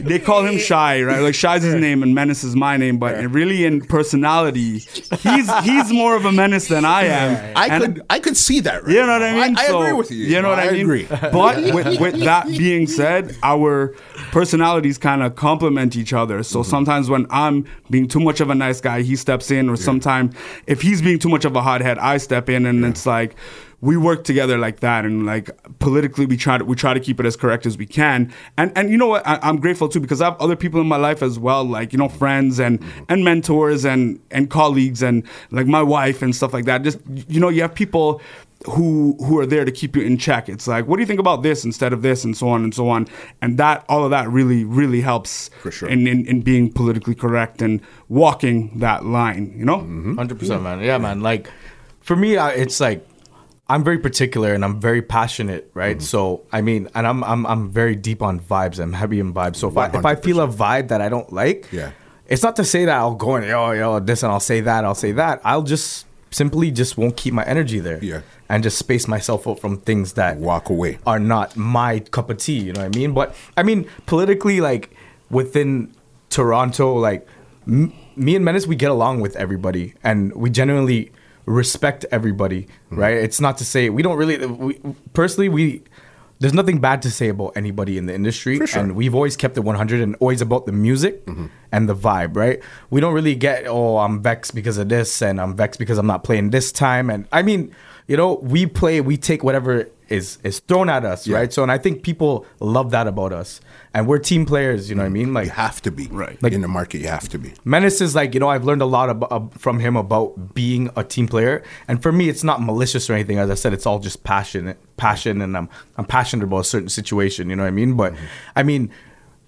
they call him Shy, right? Like Shy's his name and Menace is my name, but really in personality, he's he's more of a menace than I am. I And- could I could see that. Right you know what I mean? I, So, agree with you. You know what I, mean? agree. But with, with that being said, our personalities kind of complement each other. So Mm-hmm. sometimes when I'm being too much of a nice guy, he steps in, or sometimes if he's being too much of a hothead, I step in, and it's like we work together like that. And like politically, we try to we try to keep it as correct as we can. And and you know what? I, I'm grateful too because I have other people in my life as well, like you know friends and Mm-hmm. and mentors and and colleagues and like my wife and stuff like that. Just you know, you have people who who are there to keep you in check. It's like, what do you think about this instead of this, and so on and so on. And that all of that really really helps For sure. in, in in being politically correct and walking that line. You know. Mm-hmm. Hundred percent, man. Yeah, man. Like for me, I, it's like I'm very particular and I'm very passionate, right? Mm-hmm. So I mean, and I'm I'm I'm very deep on vibes. I'm heavy in vibes. So if I if I feel a vibe that I don't like, Yeah. it's not to say that I'll go and yo yo this and I'll say that I'll say that. I'll just simply just won't keep my energy there. Yeah. And just space myself out from things that Walk away. are not my cup of tea. You know what I mean? But I mean, politically, like within Toronto, like m- me and Menace, we get along with everybody, and we genuinely respect everybody. Mm-hmm. Right? It's not to say we don't really. We, personally, we there's nothing bad to say about anybody in the industry, For sure. and we've always kept it 100 and always about the music and the vibe. Right? We don't really get oh I'm vexed because of this, and I'm vexed because I'm not playing this time, and I mean. You know, we play, we take whatever is is thrown at us, Yeah. right? So, and I think people love that about us, and we're team players. You know what I mm. mean? Like You have to be Right. Like in the market. You have to be. Menace is like, you know, I've learned a lot ab- ab- from him about being a team player, and for me, it's not malicious or anything. As I said, it's all just passion, passion, and I'm I'm passionate about a certain situation. You know what I mean? But I mean,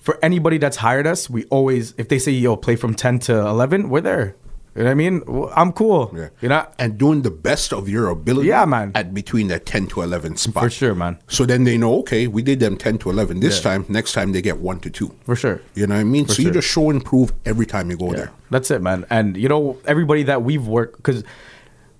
for anybody that's hired us, we always, if they say, "Yo, play from ten to 11, we're there. You know what I mean? I'm cool. Yeah. You know? and doing the best of your ability. Yeah, man. At between that ten to eleven spot. For sure, man. So then they know, okay, we did them ten to eleven this Yeah. time. Next time they get one to two. For sure. You know what I mean? so you just show and prove every time you go Yeah, there. that's it, man. And you know, everybody that we've worked because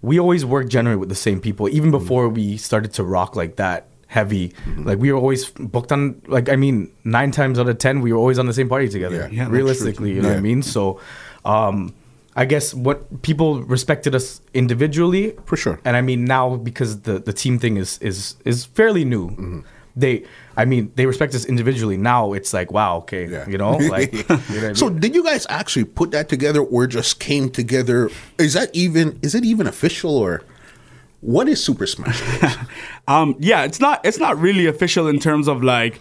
we always work generally with the same people. Even Mm-hmm. before we started to rock like that heavy, like we were always booked on. Like I mean, nine times out of ten, we were always on the same party together. Yeah. Yeah, realistically, you know what I mean. So, um, I guess what people respected us individually For sure. and I mean now because the the team thing is is is fairly new. Mm-hmm. They, I mean, they respect us individually. Now it's like, wow, okay, Yeah. you know, like, you know I So did you guys actually put that together or just came together? Is that even is it even official or what is Super Smash Bros? Um, yeah, it's not it's not really official in terms of like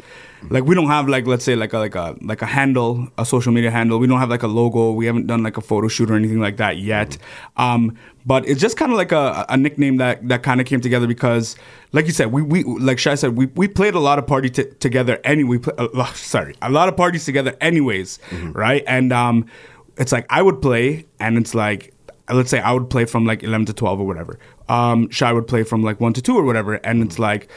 like we don't have like let's say like a like a like a handle, a social media handle. We don't have like a logo. We haven't done like a photo shoot or anything like that yet. Um, but it's just kind of like a, a nickname that that kind of came together because, like you said, we we like Shy said, we, we played a lot of party t- together. Any we play, lot, sorry, a lot of parties together, anyways, right? And um, it's like I would play, and it's like let's say I would play from like 11 to 12 or whatever. Um, Shy would play from like 1 to 2 or whatever. And it's like,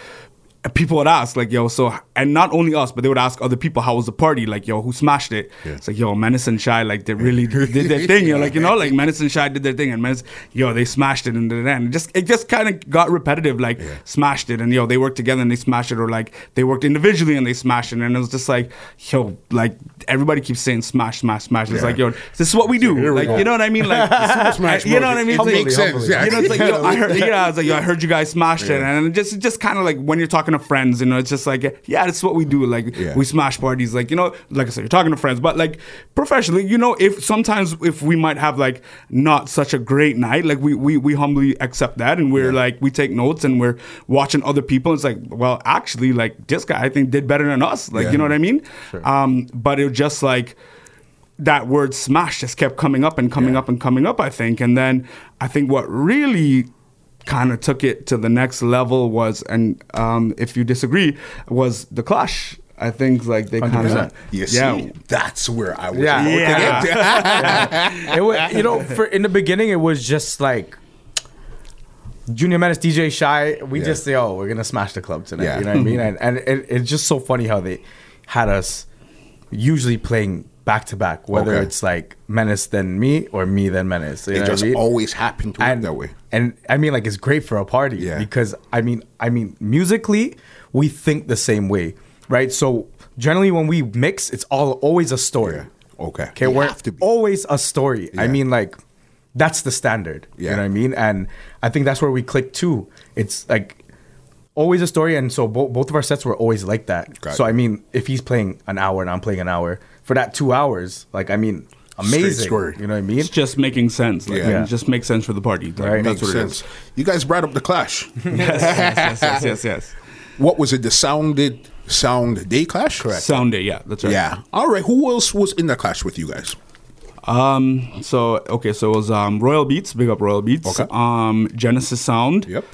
people would ask like yo so and not only us but they would ask other people how was the party like yo who smashed it Yeah. it's like yo menace and shy like they really did their thing you know like you know like menace and shy did their thing and menace yo they smashed it and then it just it just kind of got repetitive like smashed it and yo they worked together and they smashed it or like they worked individually and they smashed it and it was just like yo like everybody keeps saying smash smash smash it's Yeah. like yo this is what we do here we like go. you know what I mean like Smash you know what I mean It It's like- makes sense. Yeah. you know, it's like yo, I heard, yeah, I was like, yo, I heard you guys smashed it, and it just, it just kind of like when you're talking to friends, you know, it's just like, yeah, that's what we do. Like, Yeah. we smash parties, like you know, like I said, you're talking to friends, but like professionally, you know, if sometimes if we might have like not such a great night, like we we we humbly accept that, and we're like we take notes and we're watching other people. It's like, well, actually, like this guy, I think did better than us. Like, Yeah. you know what I mean? Um, but it was just like that word smash just kept coming up and coming Yeah. up and coming up, I think. And then I think what really kind of took it to the next level was, and um, if you disagree, was the clash. I think like they kind of 100%. See, yeah. that's where I was. Yeah. about to Yeah. it was, you know, for in the beginning, it was just like Junior Menace, DJ Shy. We Yeah. just say, "Oh, we're gonna smash the club tonight." Yeah. You know what I mean? And and it, it's just so funny how they had us usually playing back to back, whether Okay. it's like Menace then me or me then Menace. You know It what I just mean? always happened to work and that way. And I mean, like, it's great for a party Yeah. because I mean, I mean, musically, we think the same way, right? So generally, when we mix, it's all always a story. Yeah. Okay. Okay, we're have to be. always a story. I mean, like, that's the standard. Yeah. You know what I mean? And I think that's where we click too. It's like always a story, and so bo- both of our sets were always like that. Got so it. I mean, if he's playing an hour and I'm playing an hour for that two hours, like I mean, amazing. story. You know what I mean? It's just making sense. Like, Yeah. It just makes sense for the party. Like, Right. That's Makes what sense. is. You guys brought up the clash. yes, yes, yes, yes, yes. what was it? The sounded sound day clash. Correct. Sound day, yeah, that's right. Yeah. All right. Who else was in that clash with you guys? Um. So okay. So it was um Royal Beats. Big up Royal Beats. Okay. Um. Genesis Sound. Yep.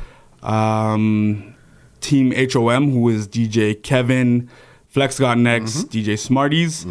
Um. Team HOM, who is DJ Kevin, Flex Got Next, DJ Smarties,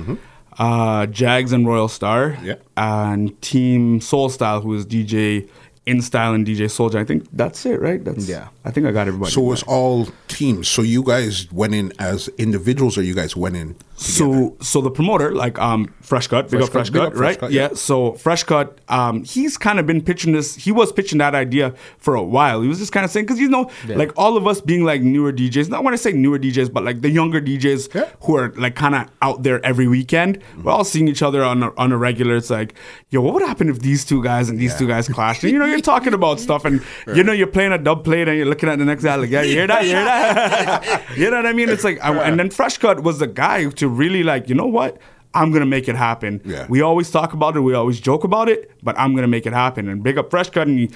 uh, Jags and Royal Star. Yeah. And Team Soul Style, who is DJ In Style and DJ Soldier. I think that's it, right? That's Yeah. I think I got everybody. So it was all teams. So you guys went in as individuals, or you guys went in? So so the promoter, like um Fresh Cut, big Fresh up Fresh Cut, big Cut, up Fresh right? Cut, yeah. yeah. So Fresh Cut, um, he's kind of been pitching this. He was pitching that idea for a while. He was just kind of saying because you know, like all of us being like newer DJs. Not want to say newer DJs, but like the younger DJs Yeah. who are like kind of out there every weekend. We're all seeing each other on a, on a regular. It's like, yo, what would happen if these two guys and these two guys clashed? And you know, you're talking about stuff, and you know, you're playing a dub plate, and you're looking at the next guy like, yeah, you hear that? You hear that? you know what I mean? It's like, I, and then Fresh Cut was the guy to really like, you know what? I'm gonna make it happen. Yeah. We always talk about it, we always joke about it, but I'm gonna make it happen. And big up Fresh Cut, and he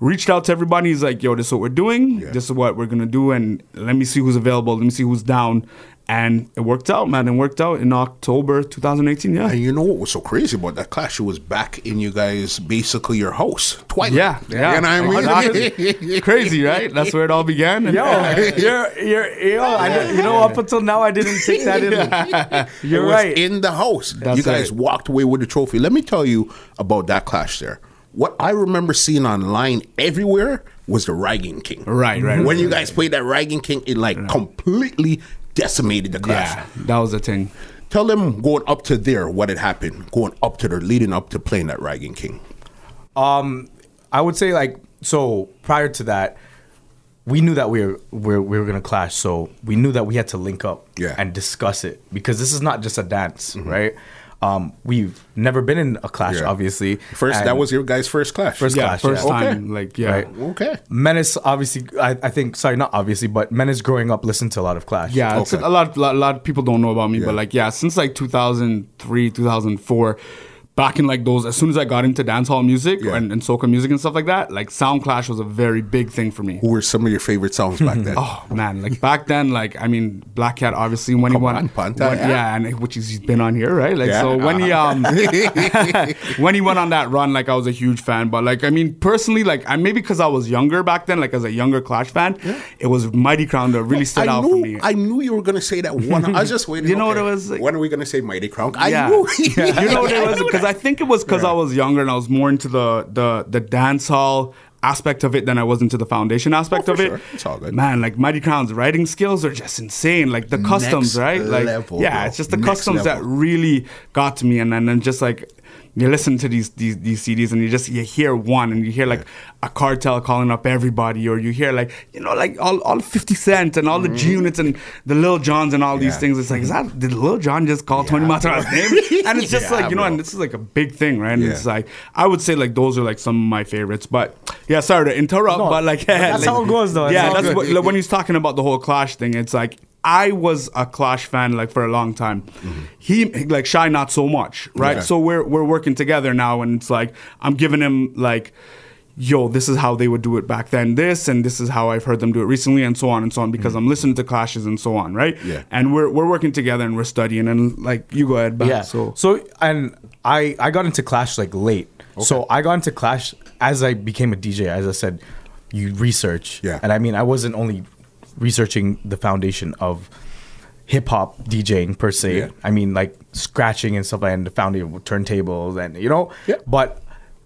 reached out to everybody. He's like, "Yo, this is what we're doing. Yeah. This is what we're gonna do, and let me see who's available. Let me see who's down." And it worked out, man. It worked out in October 2018. Yeah, And you know what was so crazy about that clash? It was back in you guys, basically your house, twice. yeah, yeah. You know what I mean? Exactly. Crazy, right? That's where it all began. Yo, you're, you're, yo, I, you know, up until now, I didn't take that in. You're was right. in the house. That's you guys right. walked away with the trophy. Let me tell you about that clash there. What I remember seeing online everywhere was the Ragging King. Right, right, When right, you guys played that Ragging King, it like completely decimated the clash. yeah, that was the thing. Tell them going up to there what had happened, going up to there, leading up to playing that Ragging King. Um, I would say like so. Prior to that, we knew that we were we were, we were gonna clash, so we knew that we had to link up Yeah. and discuss it because this is not just a dance, right? Um, we've never been in a clash, Yeah. obviously. First, that was your guys' first clash. First Yeah, clash, first yeah. time. Okay. Like, yeah, Right. Okay. Menace, obviously, I, I think. Sorry, not obviously, but Menace growing up listened to a lot of Clash. Yeah, it's Okay. a lot, lot, lot of people don't know about me, Yeah. but like, yeah, since like 2003, 2004, back in like those, as soon as I got into dancehall music Yeah. and, and soca music and stuff like that, like Sound Clash was a very big thing for me. Who were some of your favorite songs back then? Oh man, like back then, like I mean, Black Kat obviously when Come he won, on, Panta, when- yeah. yeah, and which is, he's been on here, right? Like Yeah, so when he um uh-huh. when he went on that run, like I was a huge fan. But like I mean, personally, like I maybe because I was younger back then, like as a younger Clash fan, it was Mighty Crown that really stood I out knew, for me. I knew you were gonna say that one. I was just waiting. You know okay, what it was like- when are we gonna say Mighty Crown? I knew. you know what it was because I think it was because I was younger and I was more into the the the dance hall aspect of it than I was into the foundation oh, aspect Oh, of it. sure. It's all good. Man, like Mighty Crown's writing skills are just insane. Like the customs, Next right? Like level, yeah, bro. it's just the Next customs that really got to me, and then and just like you listen to these these these CDs and you just you hear one and you hear like a cartel calling up everybody, or you hear like you know like all, all Fifty Cent and all the G Units and the Lil Jons and all these Mm-hmm. Things. It's like is that did Lil Jon just call Tony Matterhorn's name? And it's just Yeah, like you know, bro. and this is like a big thing, right? And Yeah. it's like I would say like those are like some of my favorites, but yeah, sorry to interrupt, No, but like that's like- how it goes, though. Yeah, that's what, like, when he's talking about the whole Clash thing. It's like I was a Clash fan like for a long time. Mm-hmm. He like Shy not so much, right? Yeah. So we're we're working together now, and it's like I'm giving him like. Yo, this is how they would do it back then. This and this is how I've heard them do it recently, and so on and so on. Because mm-hmm. I'm listening to clashes and so on, right? Yeah. And we're we're working together and we're studying and like you go ahead, back. yeah. So So and I I got into Clash like late. okay. So I got into Clash as I became a DJ. As I said, you research. Yeah. And I mean, I wasn't only researching the foundation of hip hop DJing per se. Yeah. I mean, like scratching and stuff like and the foundation of turntables and you know. Yeah. But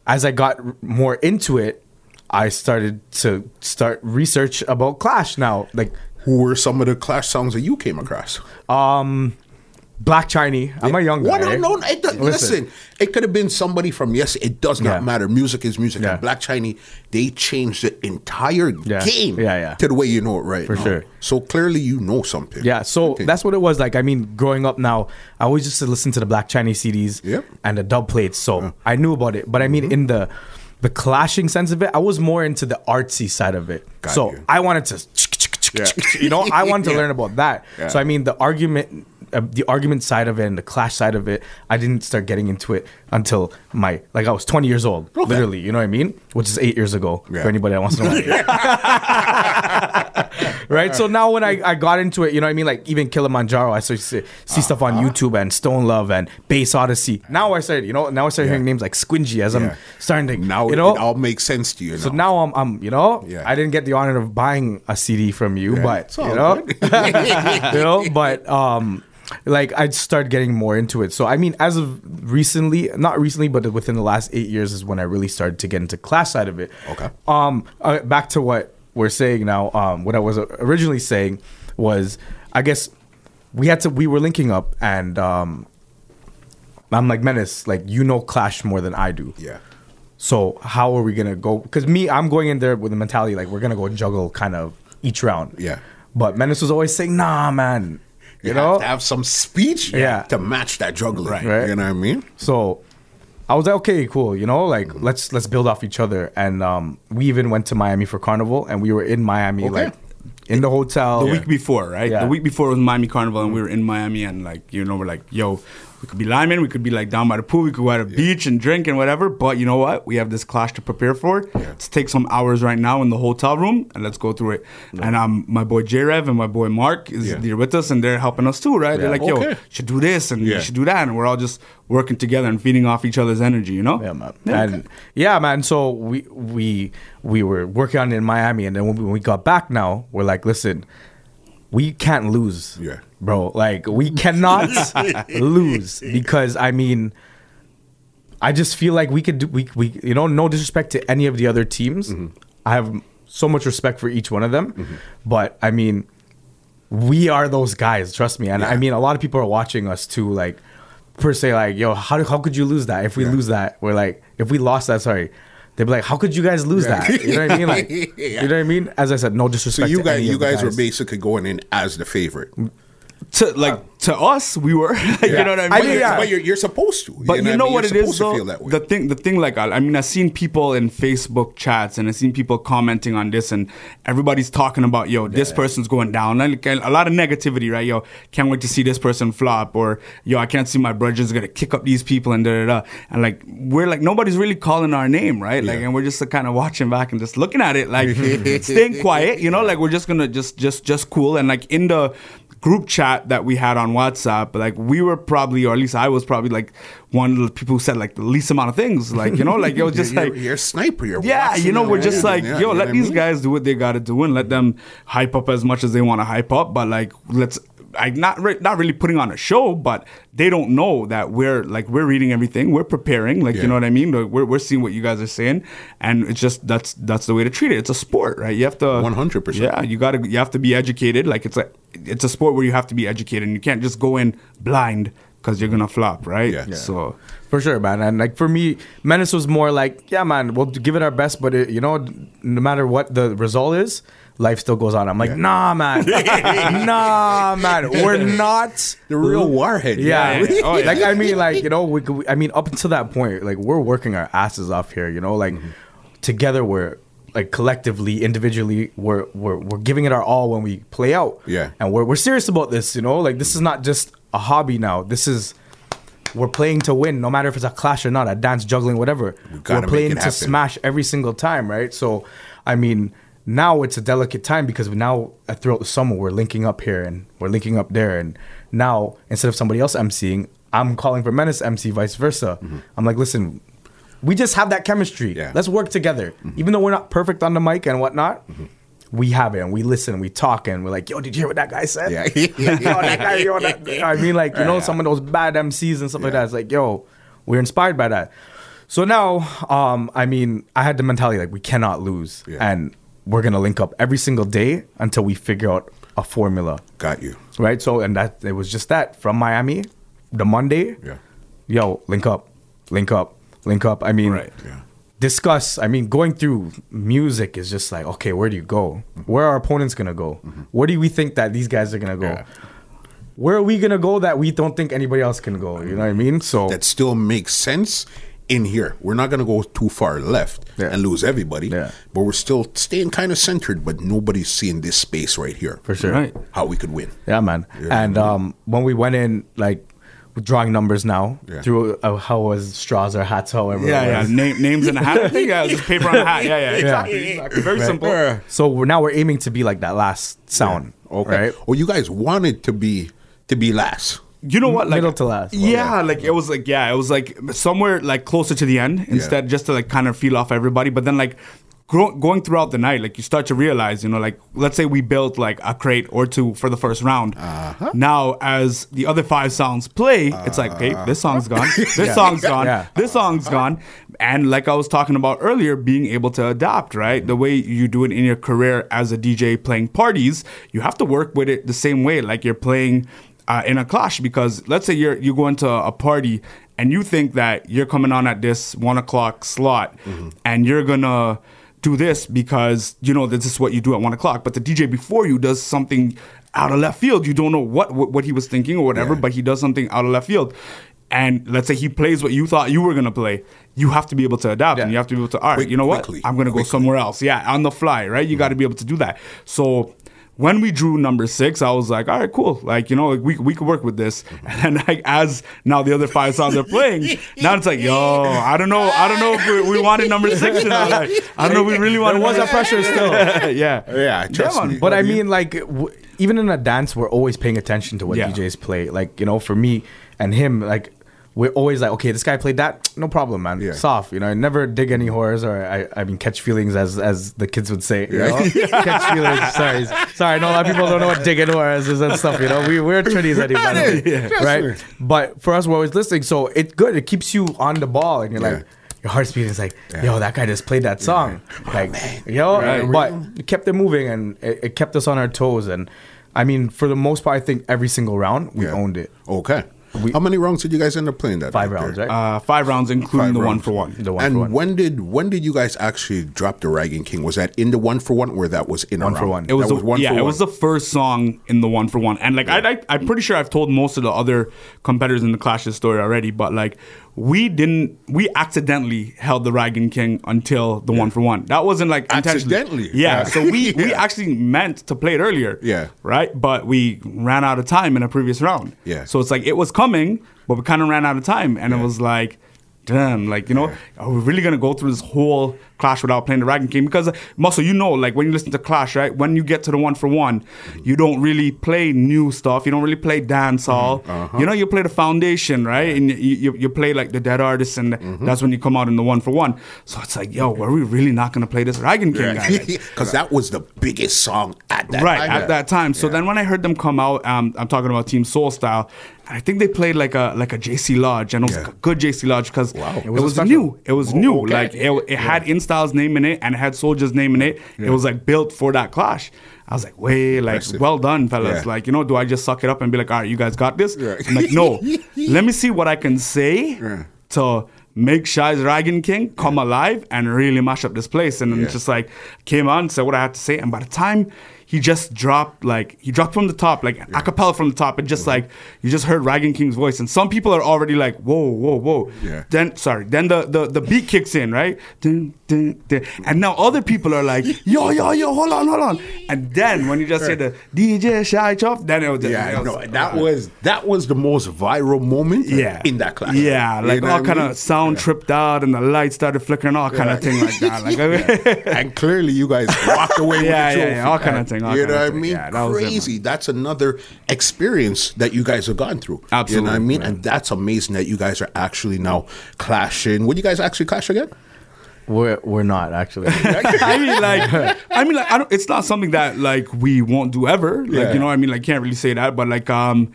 as I got more into it, I started to start research about Clash now, like Who were some of the Clash songs that you came across? Um, Black Chinese. I'm a young guy. No, no, it does, listen. It could have been somebody from yes. It does not Yeah. matter. Music is music. Yeah. And Black Chinese, they changed the entire Yeah. game. Yeah, yeah. To the way you know it right For now. sure. So clearly, you know something. Yeah, so Okay. that's what it was like. I mean, growing up now, I always used to listen to the Black Chinese CDs Yep. and the dub plates, so I knew about it. But I mean, Mm-hmm. in the the clashing sense of it, I was more into the artsy side of it. Got so you. I wanted to, Yeah. you know, I wanted to Yeah. learn about that. Yeah. So I mean, the argument. Uh, the argument side of it and the clash side of it, I didn't start getting into it until my like I was 20 years old, literally. You know what I mean? Which is eight years ago. Yeah. For anybody that wants to know. right? So now when I, I got into it, you know what I mean? Like even Kilimanjaro, I started see, see stuff Uh-huh. on YouTube and Stone Love and Bass Odyssey. Now I started, you know, now I started hearing names like Squingy as Yeah. I'm starting to, Now you know. it all makes sense to you. so now I'm, I'm, you know, Yeah. I didn't get the honor of buying a CD from you, Yeah, but you know, you know, but um, like I'd start getting more into it. So I mean, as of recently, not recently, but within the last eight years is when I really started to get into class side of it. Okay. Um, uh, back to what we're saying now. Um, what I was originally saying was, I guess we had to we were linking up, and um, I'm like Menace, like you know Clash more than I do. yeah. So how are we gonna go? Because me, I'm going in there with the mentality like we're gonna go juggle kind of each round. Yeah. But Menace was always saying, "Nah, man." You, You, know. have to have some speech Yeah. to match that juggling. Right. You know what I mean? so I was like, okay, cool. You know, like let's let's build off each other. And um, we even went to Miami for Carnival, and we were in Miami, Okay. like in the hotel. the week before, right? Yeah. The week before was Miami Carnival, and we were in Miami, and like you know, we're like, yo, we could be Lyman, we could be like down by the pool, we could go at a beach and drink and whatever. But you know what? We have this clash to prepare for. Let's take some hours right now in the hotel room and let's go through it. And um, my boy J Rev and my boy Mark is Yeah. there with us, and they're helping us too, right? They're Yeah. like, yo, Okay. should do this and Yeah. you should do that, and we're all just working together and feeding off each other's energy, you know? Yeah, man. Yeah. And yeah, man. So we we we were working on it in Miami, and then when we, when we got back, now we're like, listen, we can't lose, Yeah. Bro. Like we cannot lose because I mean, I just feel like we could do we we you know no disrespect to any of the other teams. Mm-hmm. I have so much respect for each one of them, mm-hmm. but I mean, we are those guys. Trust me, and I mean, a lot of people are watching us too. Like per se, like yo, how how could you lose that? If we lose that, we're like, if we lost that, sorry. They'd be like, "How could you guys lose Yeah. that?" You know what I mean? Like, Yeah. you know what I mean? As I said, no disrespect. So you guys, you the guys were basically going in as the favorite. To like to us, we were, you know what I mean? I But, mean, you're, yeah. but you're, you're supposed to. But you know, I mean? what You're it is supposed to though. feel that way. The thing, the thing, like I, I mean, I've seen people in Facebook chats and I've seen people commenting on this, and everybody's talking about yo, this person's going down. Like a lot of negativity, right? Yo, can't wait to see this person flop, or yo, I can't see my brothers gonna kick up these people and da da da. And like we're like nobody's really calling our name, right? Like, Yeah. and we're just kind of watching back and just looking at it, like staying quiet, you know, like we're just gonna just just just cool and like in the group chat that we had on WhatsApp, like we were probably, or at least I was probably like one of the people who said like the least amount of things. Like, you know, like it was just you're, like, you're a sniper. You're yeah, you know, we're just like, yeah, yo, you know let I these mean? guys do what they got to do and let them hype up as much as they want to hype up. But like, let's I not re- not really putting on a show, but they don't know that we're like we're reading everything, we're preparing, like Yeah. you know what I mean. Like, we're we're seeing what you guys are saying, and it's just that's that's the way to treat it. It's a sport, right? You have to 100%. Yeah, you got to you have to be educated. Like it's a it's a sport where you have to be educated, and you can't just go in blind because you're gonna flop, right? Yeah. Yeah. So For sure, man. And like for me, Menace was more like, yeah, man, we'll give it our best, but it, you know, no matter what the result is, life still goes on. I'm like, nah, man, nah, man, we're not The real warhead. Yeah, Yeah, yeah. Oh, yeah. like I mean, like you know, we, could- I mean, up until that point, like we're working our asses off here. You know, like Mm-hmm. together we're like collectively, individually, we're we're we're giving it our all when we play out. Yeah. and we're we're serious about this. You know, like this is not just a hobby now. This is we're playing to win, no matter if it's a clash or not, a dance, juggling, whatever. We're playing to smash every single time, right? So, I mean, now it's a delicate time because now throughout the summer we're linking up here and we're linking up there, and now instead of somebody else emceeing, I'm calling for Menace MC, vice versa. I'm like, listen, we just have that chemistry. Mm-hmm. Yeah. Mm-hmm. Let's work together, even though we're not perfect on the mic and whatnot. We have it, and we listen, we talk, and we're like, "Yo, did you hear what that guy said? Yeah. yo, that guy, yo, that, I mean, like, you know, some of those bad MCs and stuff like that. It's like, yo, we're inspired by that. So now, um, I mean, I had the mentality like we cannot lose, Yeah. and we're gonna link up every single day until we figure out a formula, Got you. right? So, and that it was just that from Miami, the Monday, Yeah. yo, link up, link up, link up. I mean, Right. Yeah. discuss. I mean, going through music is just like, okay, where do you go? Mm-hmm. Where are our opponents gonna go? Mm-hmm. Where do we think that these guys are gonna go? Yeah. Where are we gonna go that we don't think anybody else can go? You know what I mean? So That still makes sense in here. We're not going to go too far left Yeah. and lose everybody. Yeah. But we're still staying kind of centered, but nobody's seeing this space right here. for sure, right. How we could win. yeah, man. Yeah. And um, when we went in, like. Drawing numbers now Yeah. through uh, how was straws or hats, however. yeah, yeah, name, names in a hat. I think yeah, just paper on a hat. Yeah, yeah, exactly. exactly. Very simple. So we're now we're aiming to be like that last sound. Okay. Right. Well, you guys wanted to be to be last. You know what? Like Middle to last. Yeah, like it was like yeah, it was like somewhere like closer to the end instead, just to like kind of feel off everybody. But then like gro- going throughout the night, like you start to realize, you know, like let's say we built like a crate or two for the first round. Uh-huh. Now as the other five songs play, it's like, okay, this song's gone, this song's gone, Yeah. this song's gone, and like I was talking about earlier, being able to adapt, right? The way you do it in your career as a DJ playing parties, you have to work with it the same way, like you're playing uh, in a clash because let's say you're you go into a party and you think that you're coming on at this one o'clock slot and you're gonna do this because you know this is what you do at one o'clock. But the dj before you does something out of left field. You don't know what what, what he was thinking or whatever Yeah. but he does something out of left field. And let's say he plays what you thought you were gonna play. You have to be able to adapt and you have to be able to all right Quick- you know what? quickly, i'm gonna go quickly. somewhere else. Yeah on the fly right? You got to be able to do that. So when we drew number six, I was like, all right, cool. Like, you know, like we, we could work with this. And then like as now the other five songs are playing, now it's like, yo, I don't know. I don't know if we, we wanted number six. You know, like, I don't know if we really wanted There was a pressure still. yeah. Yeah, trust man. me. But I mean, like, w- even in a dance, we're always paying attention to what Yeah. DJs play. Like, you know, for me and him, like, we're always like, okay, this guy played that, no problem, man. Yeah. Soft, you know. I never dig any horrors or I, I mean, catch feelings, as as the kids would say. You know? catch feelings. Sorry, sorry. Know a lot of people don't know what digging horrors is and stuff. You know, we we're Trinidadies, anybody, Yeah. right? But for us, we're always listening, so it's good. It keeps you on the ball, and you're Yeah. like. Your heart's beating. It's like, yo, that guy just played that song. Like, yo, Right. but it kept it moving and it, it kept us on our toes. And I mean, for the most part, I think every single round we Yeah. owned it. Okay. How many rounds did you guys end up playing that? Five rounds, there? right? Uh, five rounds, including Five the one rounds. for one. the one and for one. when did when did you guys actually drop the Ragging King? Was that in the one for one or that was in One a for one. It was, That the, one for one. yeah, for it one. was the first song in the one for one, and like I, I, I'm pretty sure I've told most of the other competitors in the Clash's story already, but like we didn't, we accidentally held the Ragging King until the one for one. That wasn't like intentionally. Accidentally. Yeah, Yeah. so we we actually meant to play it earlier. Yeah. right, but we ran out of time in a previous round. Yeah. so it's like it was coming, but we kind of ran out of time, and it was like. Damn, like you know, Yeah. are we really gonna go through this whole Clash without playing the Dragon King because Muscle, you know, like when you listen to Clash, right? When you get to the one for one, you don't really play new stuff. You don't really play dancehall. Mm-hmm. Uh-huh. You know, you play the foundation, right? And you, you, you play like the dead artists, and mm-hmm. that's when you come out in the one for one. So it's like, yo, are we really not gonna play this Dragon King guy? Like, Because that was the biggest song at that right time. at that time. So then when I heard them come out, um, I'm talking about Team Soul Style. I think they played like a like a JC Lodge, and it was Yeah. like a good JC Lodge because Wow. it It was, was a special. new. It was new. okay. Like it, it had InStyle's name in it and it had Soldier's name in it. It was like built for that clash. I was like, way, like, Impressive. well done, fellas. Yeah. Like, you know, do I just suck it up and be like, all right, you guys got this? Yeah. I'm like, no. Let me see what I can say Yeah. to make Shy's Dragon King come alive and really mash up this place. And then just like came on, said what I had to say. And by the time he just dropped, like, he dropped from the top, like a cappella from the top, and just Mm-hmm. like, you just heard Ragging King's voice. And some people are already like, whoa, whoa, whoa. Yeah. Then, sorry, then the, the, the beat kicks in, right? Dun, dun, dun. And now other people are like, yo, yo, yo, hold on, hold on. And then when you just say the DJ Shy Chop, then it was just, Yeah, it was no, that was that was the most viral moment yeah in that class. yeah You like know all I kind mean? of sound tripped out and the lights started flickering all kind of thing like that like and clearly you guys walked away Yeah, yeah, yeah, all kind of thing, all you know what I mean? Yeah, that was. Crazy. That's another experience that you guys have gone through. You know what I mean? man. And that's amazing that you guys are actually now clashing. Would you guys actually clash again? We're we're not actually. I mean, like, I mean, like, I don't. It's not something that like we won't do ever. Like, Yeah. you know, what I mean, like, can't really say that, but like, um,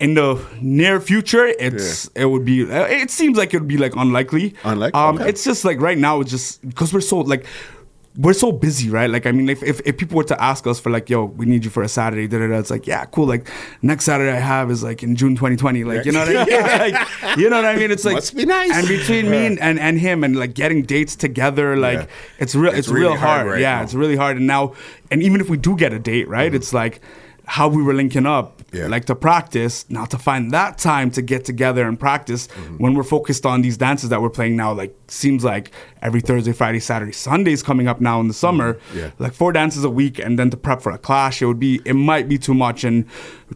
in the near future, it's it would be. uh, It seems like it would be like unlikely. Unlikely, Um, okay. it's just like right now, it's just because we're so like. We're so busy, right? Like, I mean, if, if, if people were to ask us for like, yo, we need you for a Saturday, da, da, da, it's like, yeah, cool. Like, next Saturday I have is like in June 2020. Like, you know what I mean? like, you know what I mean? It's like, Must be nice. And between me and, and, and him and like getting dates together, like, Yeah. it's real, It's it's, real hard hard. right yeah, now. it's really hard. And now, and even if we do get a date, right? Mm-hmm. It's like how we were linking up, Yeah. like to practice. Now to find that time to get together and practice Mm-hmm. when we're focused on these dances that we're playing now. Like seems like every Thursday, Friday, Saturday, Sunday's coming up now in the summer. Mm-hmm. Yeah. Like four dances a week, and then to prep for a clash, it would be it might be too much. And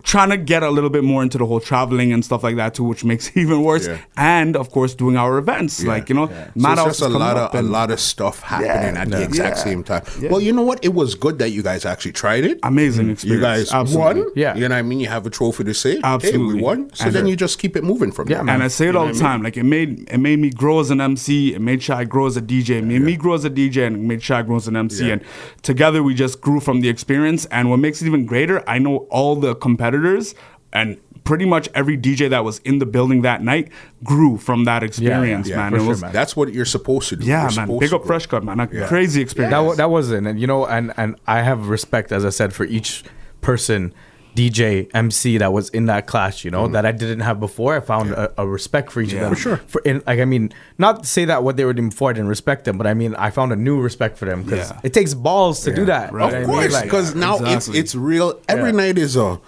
trying to get a little bit more into the whole traveling and stuff like that too, which makes it even worse. Yeah. And of course, doing our events, Yeah. like you know, So Madhouse it's just a lot of a lot of stuff happening Yeah. at the exact Yeah. same time. Yeah. Well, you know what? It was good that you guys actually tried it. amazing experience. You guys Absolutely. won. Yeah. You know what I mean? You have a trophy to say. Hey, Absolutely. we won. So And- then you just keep it moving from Yeah, there. man. And I say it all the time. Like it made it made me grow as an MC. It made Shy grow as a DJ. It made me grow as a DJ, and it made Shy grow as an MC. Yeah. And together we just grew from the experience. And what makes it even greater, I know all the competitors and pretty much every DJ that was in the building that night grew from that experience, yeah, man. for It sure, was man. That's what you're supposed to do. yeah, You're man. supposed Big up. Fresh Cut, man. A Yeah. crazy experience. that that was it. and you know, and and I have respect, as I said, for each person, DJ, MC that was in that class. You know, mm. that I didn't have before. I found a, a respect for each Yeah. of them. For sure. For in, like, I mean, not to say that what they were doing before I didn't respect them, but I mean, I found a new respect for them because Yeah. it takes balls to do that. Right. you know Of I mean? course, Like, because now it's exactly. it's real. Every Yeah. night is a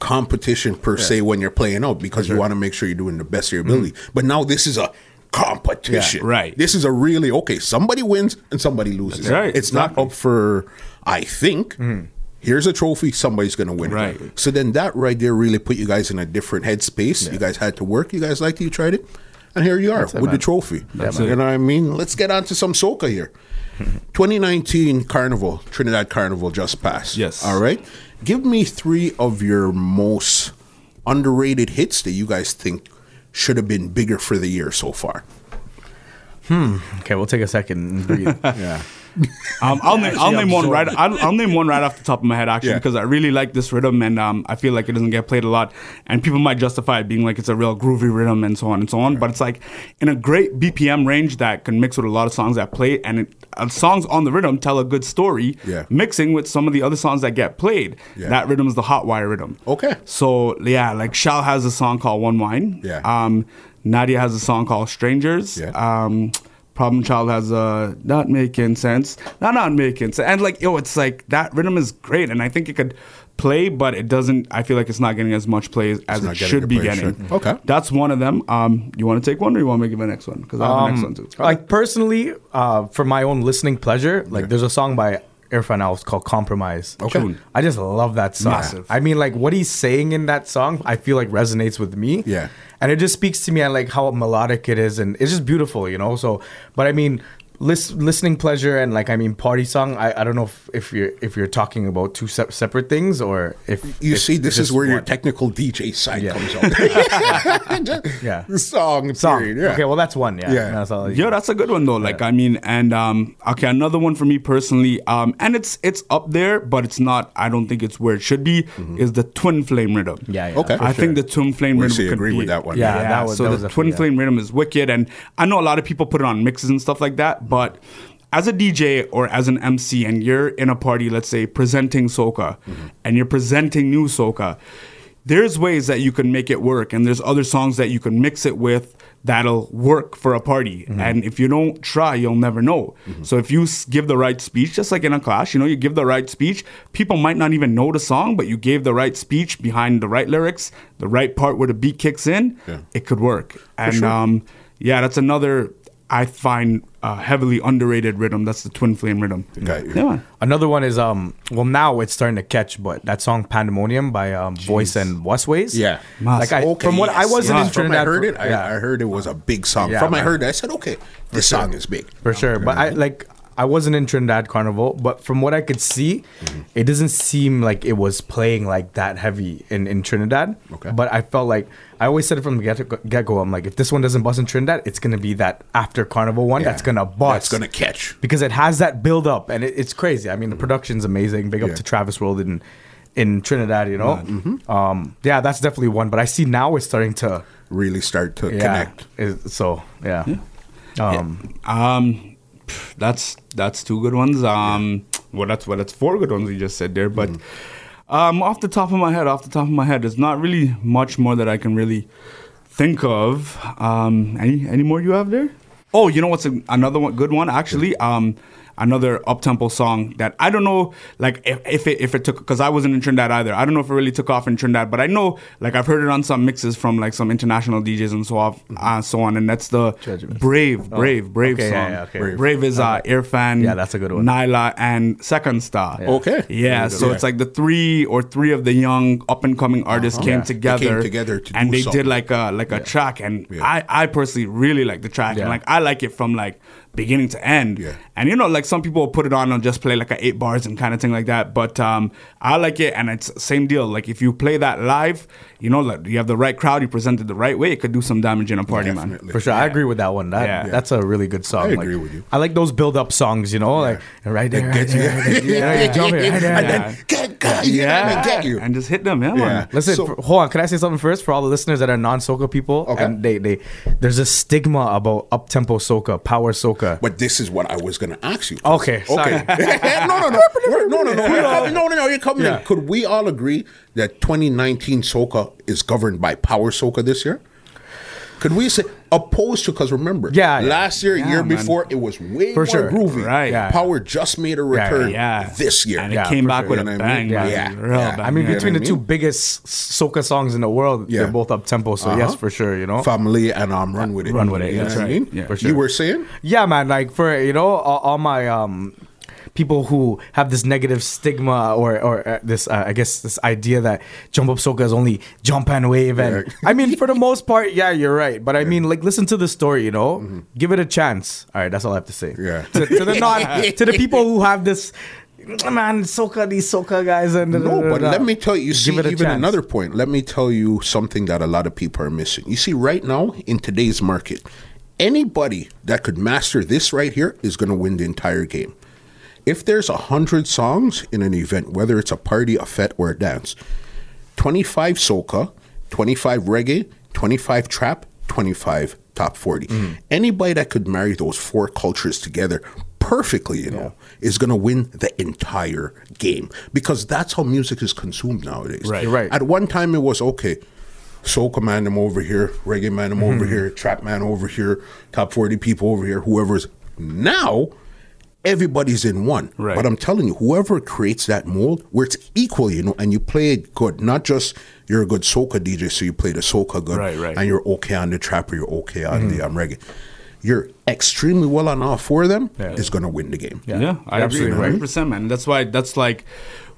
competition per se when you're playing out because you want to make sure you're doing the best of your mm. ability. But now this is a competition. Yeah, right. This is a really okay. Somebody wins and somebody loses. That's right, It's not up for. I think. Mm. Here's a trophy. Somebody's gonna win Right. it. So then that right there really put you guys in a different headspace. You guys had to work. You guys liked it. You tried it, and here you are it, with the trophy. That's you it. know what I mean? Let's get on to some soca here. 2019 Carnival, Trinidad Carnival just passed. Yes. All right. Give me three of your most underrated hits that you guys think should have been bigger for the year so far. Hmm. Okay, we'll take a second and breathe. Yeah. Um, I'll name, I'll name one right. I'll, I'll name one right off the top of my head actually Yeah. because I really like this rhythm and um, I feel like it doesn't get played a lot and people might justify it being like it's a real groovy rhythm and so on and so on. But it's like in a great BPM range that can mix with a lot of songs that play and it, uh, songs on the rhythm tell a good story. Yeah. Mixing with some of the other songs that get played. Yeah. That rhythm is the hot wire rhythm. Okay. So yeah, like Shal has a song called One Wine. Yeah. Um, Nadia has a song called Strangers. Yeah. Um, Problem Child has a not making sense, not not making sense, and like yo, it's like that rhythm is great, and I think it could play, but it doesn't. I feel like it's not getting as much play as it should be play getting. should. Okay. that's one of them. Um, you want to take one, or you want to give the next one? Because I have the next one too. Like personally, uh, for my own listening pleasure, like there's a song by Erphaan Alves called "Compromise." Okay. Tune. I just love that song. Massive. I mean, like what he's saying in that song, I feel like resonates with me. Yeah. And it just speaks to me and like how melodic it is, and it's just beautiful, you know. So, but I mean, lis- listening pleasure and like I mean party song. I, I don't know if, if you're if you're talking about two sep- separate things or if You if see, this is just where your technical DJ side Yeah. comes out. Yeah. The song, song. period, yeah. Okay, well that's one. Yeah, Yeah. That's all. Yo, that's a good one though. Like I mean, and um, okay, another one for me personally, um, and it's it's up there, but it's not. I don't think it's where it should be. Is the twin flame rhythm? Yeah, yeah, Okay. for I sure. think the twin flame rhythm. We rhythm. see, could agree be- with that one. Yeah, Yeah, that was- so that the twin definitely, flame rhythm is wicked, and I know a lot of people put it on mixes and stuff like that, but. As a DJ or as an MC, and you're in a party, let's say presenting soca, Mm-hmm. and you're presenting new soca, there's ways that you can make it work, and there's other songs that you can mix it with that'll work for a party. Mm-hmm. And if you don't try, you'll never know. So if you give the right speech, just like in a class, you know, you give the right speech, people might not even know the song, but you gave the right speech behind the right lyrics, the right part where the beat kicks in, Yeah. it could work. And sure. um, yeah, that's another I find uh, heavily underrated rhythm. That's the twin flame rhythm. Got you. Yeah. Another one is um well now it's starting to catch, but that song Pandemonium by um Voice and Westways. Yeah. Like I Okay, from what I wasn't yes. in From Trinidad. I heard it. I, yeah. I heard it was a big song. Yeah, From I heard it, I said, okay, this song is big. for sure. But I like I wasn't in Trinidad Carnival, but from what I could see, Mm-hmm. it doesn't seem like it was playing like that heavy in, in Trinidad. Okay. But I felt like I always said it from the get get go. I'm like, if this one doesn't bust in Trinidad, it's gonna be that after Carnival one Yeah. that's gonna bust. That's gonna catch. because it has that build up and it, it's crazy. I mean, the production's amazing. Big up Yeah. to Travis World in in Trinidad. You know, Mm-hmm. um, yeah, that's definitely one. But I see now it's starting to Really start to yeah. connect. is- so yeah. Um, Um, pff, that's that's two good ones. Um, well, that's well, that's four good ones you just said there. But um, off the top of my head, off the top of my head, there's not really much more that I can really think of. Um, any any more you have there? Oh, you know what's a, another one, good one actually. Um, another up tempo song that I don't know, like if, if it if it took because I wasn't in Trinidad either. I don't know if it really took off in Trinidad, but I know like I've heard it on some mixes from like some international DJs and so off, uh, so on, and that's the. Brave, Brave, Brave okay, song. yeah, yeah, okay. Brave. Brave. is uh, Erphaan, Yeah, that's a good one. Nailah, and Second Star. Okay. Yeah, so it's like the three or three of the young up and coming artists came, Yeah. They together, came together to and they something. did like a like a track, and Yeah. I I personally really like the track, Yeah. and like I like it from like beginning to end. Yeah. And you know, like some people will put it on and just play like a eight bars and kind of thing like that, but um, I like it, and it's same deal. Like if you play that live, you know, like you have the right crowd, you present it the right way, it could do some damage in a party, man. For sure, I agree with that one. That Yeah. that's a really good song. I Like, agree with you. I like those build up songs. You know, like right there, right you. there, right there, yeah, yeah, jump here, right there. And then get, get, yeah, and get you. and just hit them, yeah, Yeah. man. Listen, So- for- hold on. Can I say something first for all the listeners that are non soca people? Okay. And they, they, there's a stigma about up tempo soca, power soca. But this is what I was going to ask you. Okay, sorry. Okay. no, no, no. We're- no, no, no. Coming, no, no, no. You're coming Yeah. in. Could we all agree that 2019 soca is governed by power soca this year? Could we say opposed to? Because remember, Yeah, yeah. last year, Yeah, year man. before, it was way For more sure. groovy. Right. Yeah. Power just made a return Yeah. this year. And Yeah, it came back sure. with You know a what I mean? bang, man. Yeah. Real Yeah. bang. I mean, between You the two what biggest soca songs in the world, Yeah. they're both up tempo. So yes, Uh-huh. for sure. You know, Family and um, run with it. Run with it, You know that's what I right. mean? Yeah. For You were saying? Yeah, man. Like for you know all, all my um people who have this negative stigma or or uh, this uh, I guess this idea that jump up soca is only jump and wave and Yeah. I mean for the most part yeah you're right but I mean like listen to the story you know give it a chance all right that's all I have to say Mm-hmm. Yeah. to, to the non to the people who have this man soca these soca guys and No, but let me tell you, you see, Give it a even chance. another point. Let me tell you something that a lot of people are missing. You see, right now in today's market, anybody that could master this right here is going to win the entire game. If there's a hundred songs in an event, whether it's a party, a fete, or a dance, twenty-five soca, twenty-five reggae, twenty-five trap, twenty-five top 40 Mm. Anybody that could marry those four cultures together perfectly, you know, is going to win the entire game because that's how music is consumed nowadays. Right. Right. At one time, it was okay. Soca man, them over here. Reggae man, them Mm-hmm. over here. Trap man over here. Top forty people over here. Whoever's now, everybody's in one. Right. But I'm telling you, whoever creates that mold where it's equal, you know, and you play it good, not just you're a good soca DJ, so you play the soca good, Right, right. and you're okay on the trap or you're okay on the um, reggae. You're extremely well on all four of them Yeah. is going to win the game. Yeah, I agree, absolutely right. hundred percent, man. That's why that's like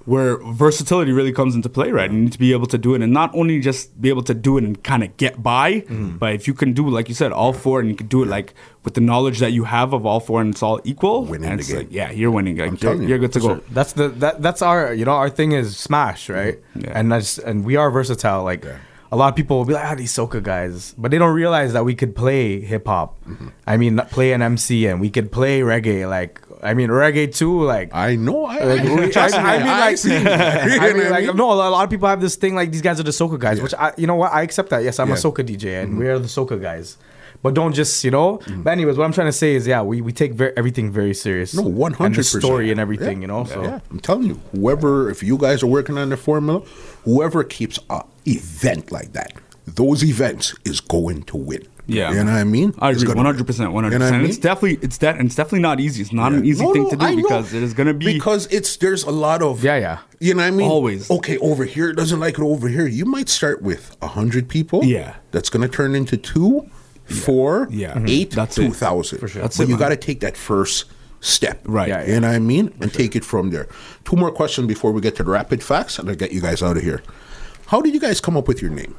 where versatility really comes into play, right? You need to be able to do it, and not only just be able to do it and kind of get by, Mm-hmm. but if you can do, like you said, all four, and you can do it like with the knowledge that you have of all four, and it's all equal, Winning the game. like, yeah, you're winning. Like, you're, telling you. you're good to go. That's the that that's our you know our thing is smash right Yeah. and that's and we are versatile like Yeah. a lot of people will be like ah these soca guys but they don't realize that we could play hip hop Mm-hmm. I mean play an MC and we could play reggae like I mean reggae too like I know. I, like, we- I, I mean, like, see. I know mean, like, no, a lot of people have this thing like these guys are the soca guys, which I, you know what, I accept that. Yes, I'm a Yeah. Mm-hmm. soca DJ, and we are the soca guys. But don't just, you know. But anyways, what I'm trying to say is, yeah, we, we take ver- everything very serious. No, one And hundred the percent story and everything, you know. So yeah, I'm telling you, whoever, if you guys are working on the formula, whoever keeps a event like that, those events is going to win. Yeah, you know what I mean. I agree, one hundred percent, hundred what I percent. It's definitely, it's that, and it's definitely not easy. It's not an easy No, thing no, to do I know. because there's gonna be because it's there's a lot of Yeah, yeah. You know what I mean? Always. Okay, over here it doesn't like it over here. You might start with a hundred people. Yeah. That's gonna turn into two, four, Yeah. Eight, mm-hmm. That's two thousand. For sure. That's but it, you got to take that first step. Right. Yeah, You know what I mean? And take it from there. Two more questions before we get to the rapid facts, and I'll get you guys out of here. How did you guys come up with your name?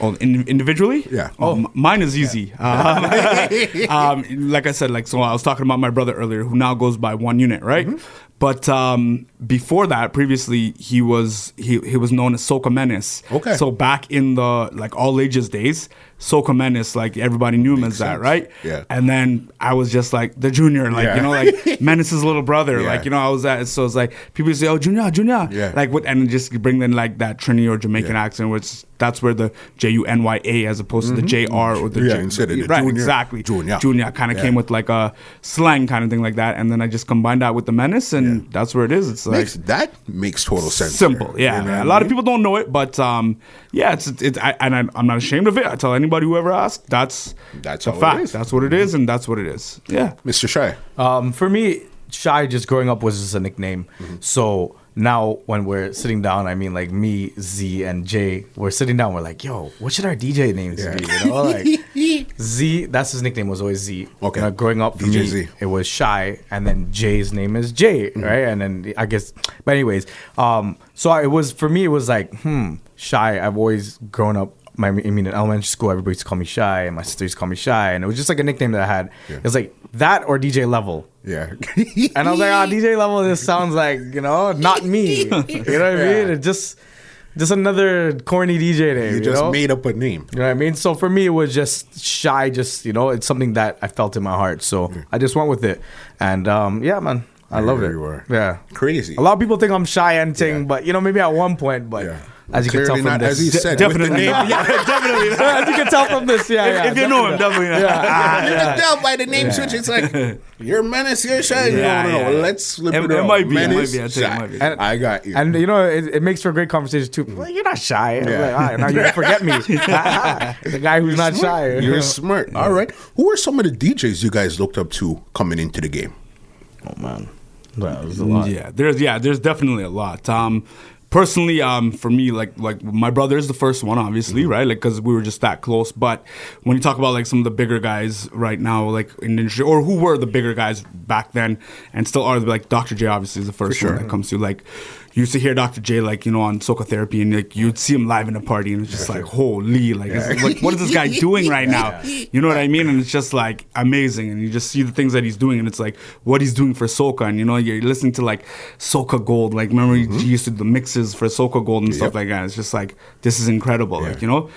Oh, in, individually? Yeah. Oh, m- mine is easy. Um, um, like I said, like so, I was talking about my brother earlier, who now goes by one unit, right? Mm-hmm. But um, before that, previously he was he, he was known as Soca Menace. Okay. So back in the like all ages days, Soca Menace, like everybody knew him Makes as that, sense. right? Yeah. And then I was just like the junior, like Yeah. you know, like Menace's little brother, Yeah. like you know, I was that. So it's like people say, "Oh, Junior, Junior," Yeah. like what, and just bring in like that Trinity or Jamaican Yeah. accent, which that's where the J U N Y A as opposed to the J R or the Mm-hmm. Yeah, J, instead of the right, junior, exactly. junior. Junior kind of came with like a slang kind of thing like that, and then I just combined that with the menace, and that's where it is. It's like Makes, that makes total sense. simple, there. yeah. You know yeah. what A lot of people don't know it, but um, yeah, it's it's I, and I, I'm not ashamed of it. I tell anybody who ever asks, that's That's a fact. is. That's what it is, and that's what it is. Yeah. Mr. Shy. Um, for me, Shy just growing up was just a nickname. So now when we're sitting down, I mean, like me, Z, and Jay, we're sitting down. We're like, "Yo, what should our DJ names Yeah. be?" You know, like Z. That's his nickname was always Z. Okay. You growing up for DJ me, Z. it was Shy, and then Jay's name is Jay, right? And then I guess, but anyways, um, so it was for me. It was like, hmm, Shy. I've always grown up. My, I mean, in elementary school, everybody used to call me Shy, and my sister used to call me Shy, and it was just like a nickname that I had. Yeah. It was like that or DJ Level. Yeah. And I was like, ah, DJ level. This sounds like you know, not me. You know what I mean? It just, just another corny DJ name. you You, just know? made up a name. You know what I mean? So for me, it was just shy. Just you know, it's something that I felt in my heart. So I just went with it, and um, yeah, man, I love it. you. Yeah, Crazy. a lot of people think I'm shy and ting, Yeah. but you know, maybe at one point, but Yeah. As you can tell Clearly from not, this, as he said, Definitely. name. yeah, definitely. as you can tell from this, yeah, yeah. if you know him, definitely. not. Yeah. You can tell by the name switch. It's like you're menace, you're shy. Yeah, no, no, no. yeah. Let's flip It- it, it might be, it might be, I'd it might be. And- I got you. And you know, it, it makes for a great conversation too. Well, you're not shy. I'm Yeah. like, all right, now you forget me. the guy who's not shy. You're smart. All right. Who are some of the DJs you guys looked up to coming into the game? Oh man, well, there's a lot. Yeah, there's yeah, there's definitely a lot. Um, personally, um, for me, like like my brother is the first one, obviously, Mm-hmm. right? Like because we were just that close. But when you talk about like some of the bigger guys right now, like in the industry, or who were the bigger guys back then, and still are, like Dr. J, obviously is the first sure. one that comes to like. You used to hear Dr. J like you know on Soca Therapy, and like you'd see him live in a party, and it's just like holy, like, it's like what is this guy doing right now? You know what I mean? And it's just like amazing, and you just see the things that he's doing, and it's like what he's doing for Soca, and you know you're listening to like Soca Gold, like remember he- he used to do the mixes for Soca Gold and stuff Mm-hmm. Like that. It's just like this is incredible, like you know.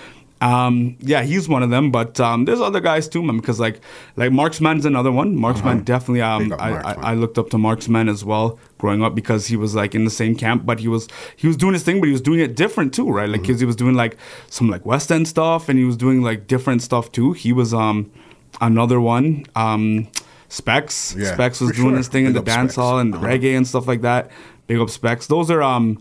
Um, yeah, he's one of them, but um, there's other guys too, man. Because like, like Marksman's another one. Marksman definitely. Um, Big up I, I, looked up to Marksman as well growing up because he was like in the same camp, but he was he was doing his thing, but he was doing it different too, right? Like 'cause he was doing like some like West End stuff, and he was doing like different stuff too. He was um another one. Um, Specs, Yeah, Specs was doing sure. his thing in the dance Specs. hall and Uh-huh. reggae and stuff like that. Big up Specs. Those are um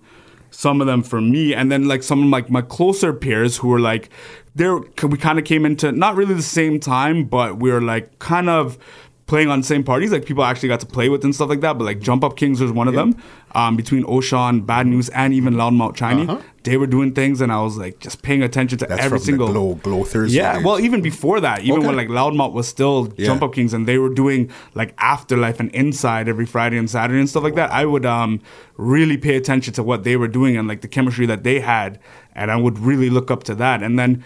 some of them for me, and then like some of like my closer peers who were like, there we kind of came into not really the same time, but we were like kind of playing on the same parties, like people actually got to play with and stuff like that. But like Jump Up Kings was one of them. Um, between Oshan, Bad News, and even Loudmouth Chinese, they were doing things, and I was like just paying attention to Uh-huh. That's every single Glow Glow Thursday. yeah, days. well, even before that, even Okay. when like Loudmouth was still Yeah. Jump Up Kings and they were doing like Afterlife and Inside every Friday and Saturday and stuff like that, I would um really pay attention to what they were doing and like the chemistry that they had, and I would really look up to that. And then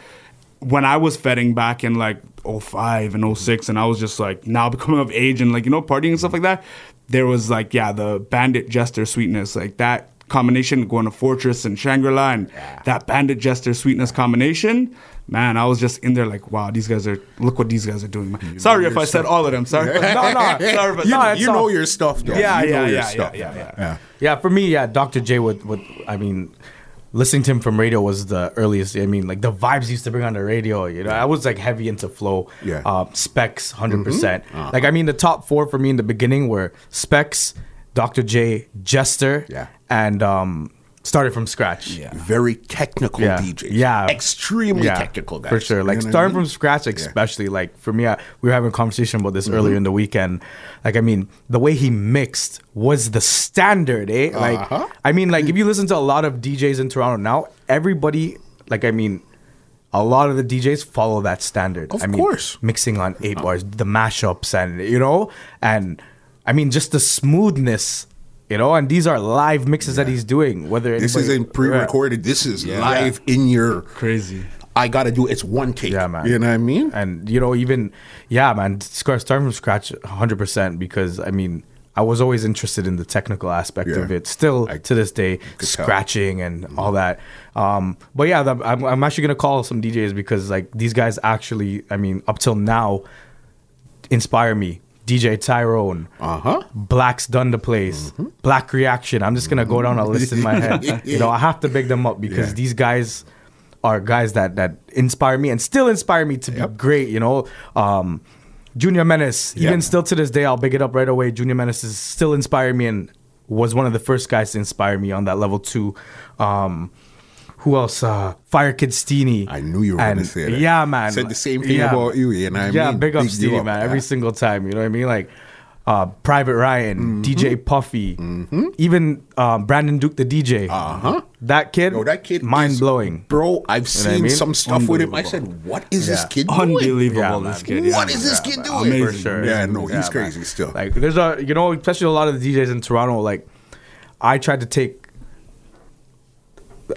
when I was feting back in like 05 and 06 and I was just like now becoming of age and like you know partying and stuff like that, there was like yeah the Bandit Jester sweetness like that combination going to Fortress and Shangri-La and that Bandit Jester sweetness combination. Man, I was just in there like, wow, these guys are look what these guys are doing. man. Sorry if your I said all of them. Sorry. no, no, Sorry, but you, No, you know your stuff, though. Yeah, you know yeah, your yeah, stuff. yeah, yeah, yeah. Yeah, for me, yeah, Dr. J would, would I mean, listening to him from radio was the earliest. I mean, like the vibes he used to bring on the radio. You know, I was like heavy into flow. Yeah. Uh, Specs, 100 percent. Like I mean, the top four for me in the beginning were Specs, Dr. J, Jester, Yeah. and um, started from scratch. Yeah. Very technical Yeah. DJs. Yeah. Extremely Yeah, technical guys. For sure. Like You know what I starting mean? from scratch, especially like for me, I, we were having a conversation about this earlier Mm-hmm. in the weekend. Like, I mean, the way he mixed was the standard, eh? Like, Uh-huh. I mean, like if you listen to a lot of DJs in Toronto now, everybody, like, I mean, a lot of the DJs follow that standard. Of I mean, course. mixing on eight bars, the mashups, and you know, and I mean, just the smoothness. You know, and these are live mixes that he's doing. Whether This anybody- isn't pre-recorded. This is Yeah. live in your. Crazy. I gotta do. It's one take. Yeah, man. You know what I mean? and you know even yeah man sc- starting from scratch 100% because i mean i was always interested in the technical aspect Yeah. of it still I to this day could tell. scratching and all that um but yeah the, I'm, I'm actually gonna call some djs because like these guys actually i mean up till now inspire me dj tyrone Uh huh. Black's done the place. Mm-hmm. Black reaction. I'm just gonna go down a list in my head. You know, I have to big them up because Yeah. these guys are guys that that inspire me and still inspire me to Yep. be great. You know, um, Junior Menace. Even still to this day, I'll big it up right away. Junior Menace is still inspiring me and was one of the first guys to inspire me on that level too. Um, who else? Uh, Fire Kid Steeny. I knew you were gonna say that. Yeah, man. Said the same thing about you, you know what I yeah, mean? big up Big you Steeny, up, man. yeah. Every single time. You know what I mean? Like uh, Private Ryan, DJ Puffy, even um, Brandon Duke, the DJ. Uh huh. That kid, Yo, that kid, mind is- blowing. bro. I've know what I seen mean? some stuff with him. I said, "What is this kid doing? Unbelievable, Yeah, this kid. Yeah, What is this yeah, kid doing? Amazing. For sure. Yeah, no, he's man. crazy still. Like there's a you know, especially a lot of the DJs in Toronto, like I tried to take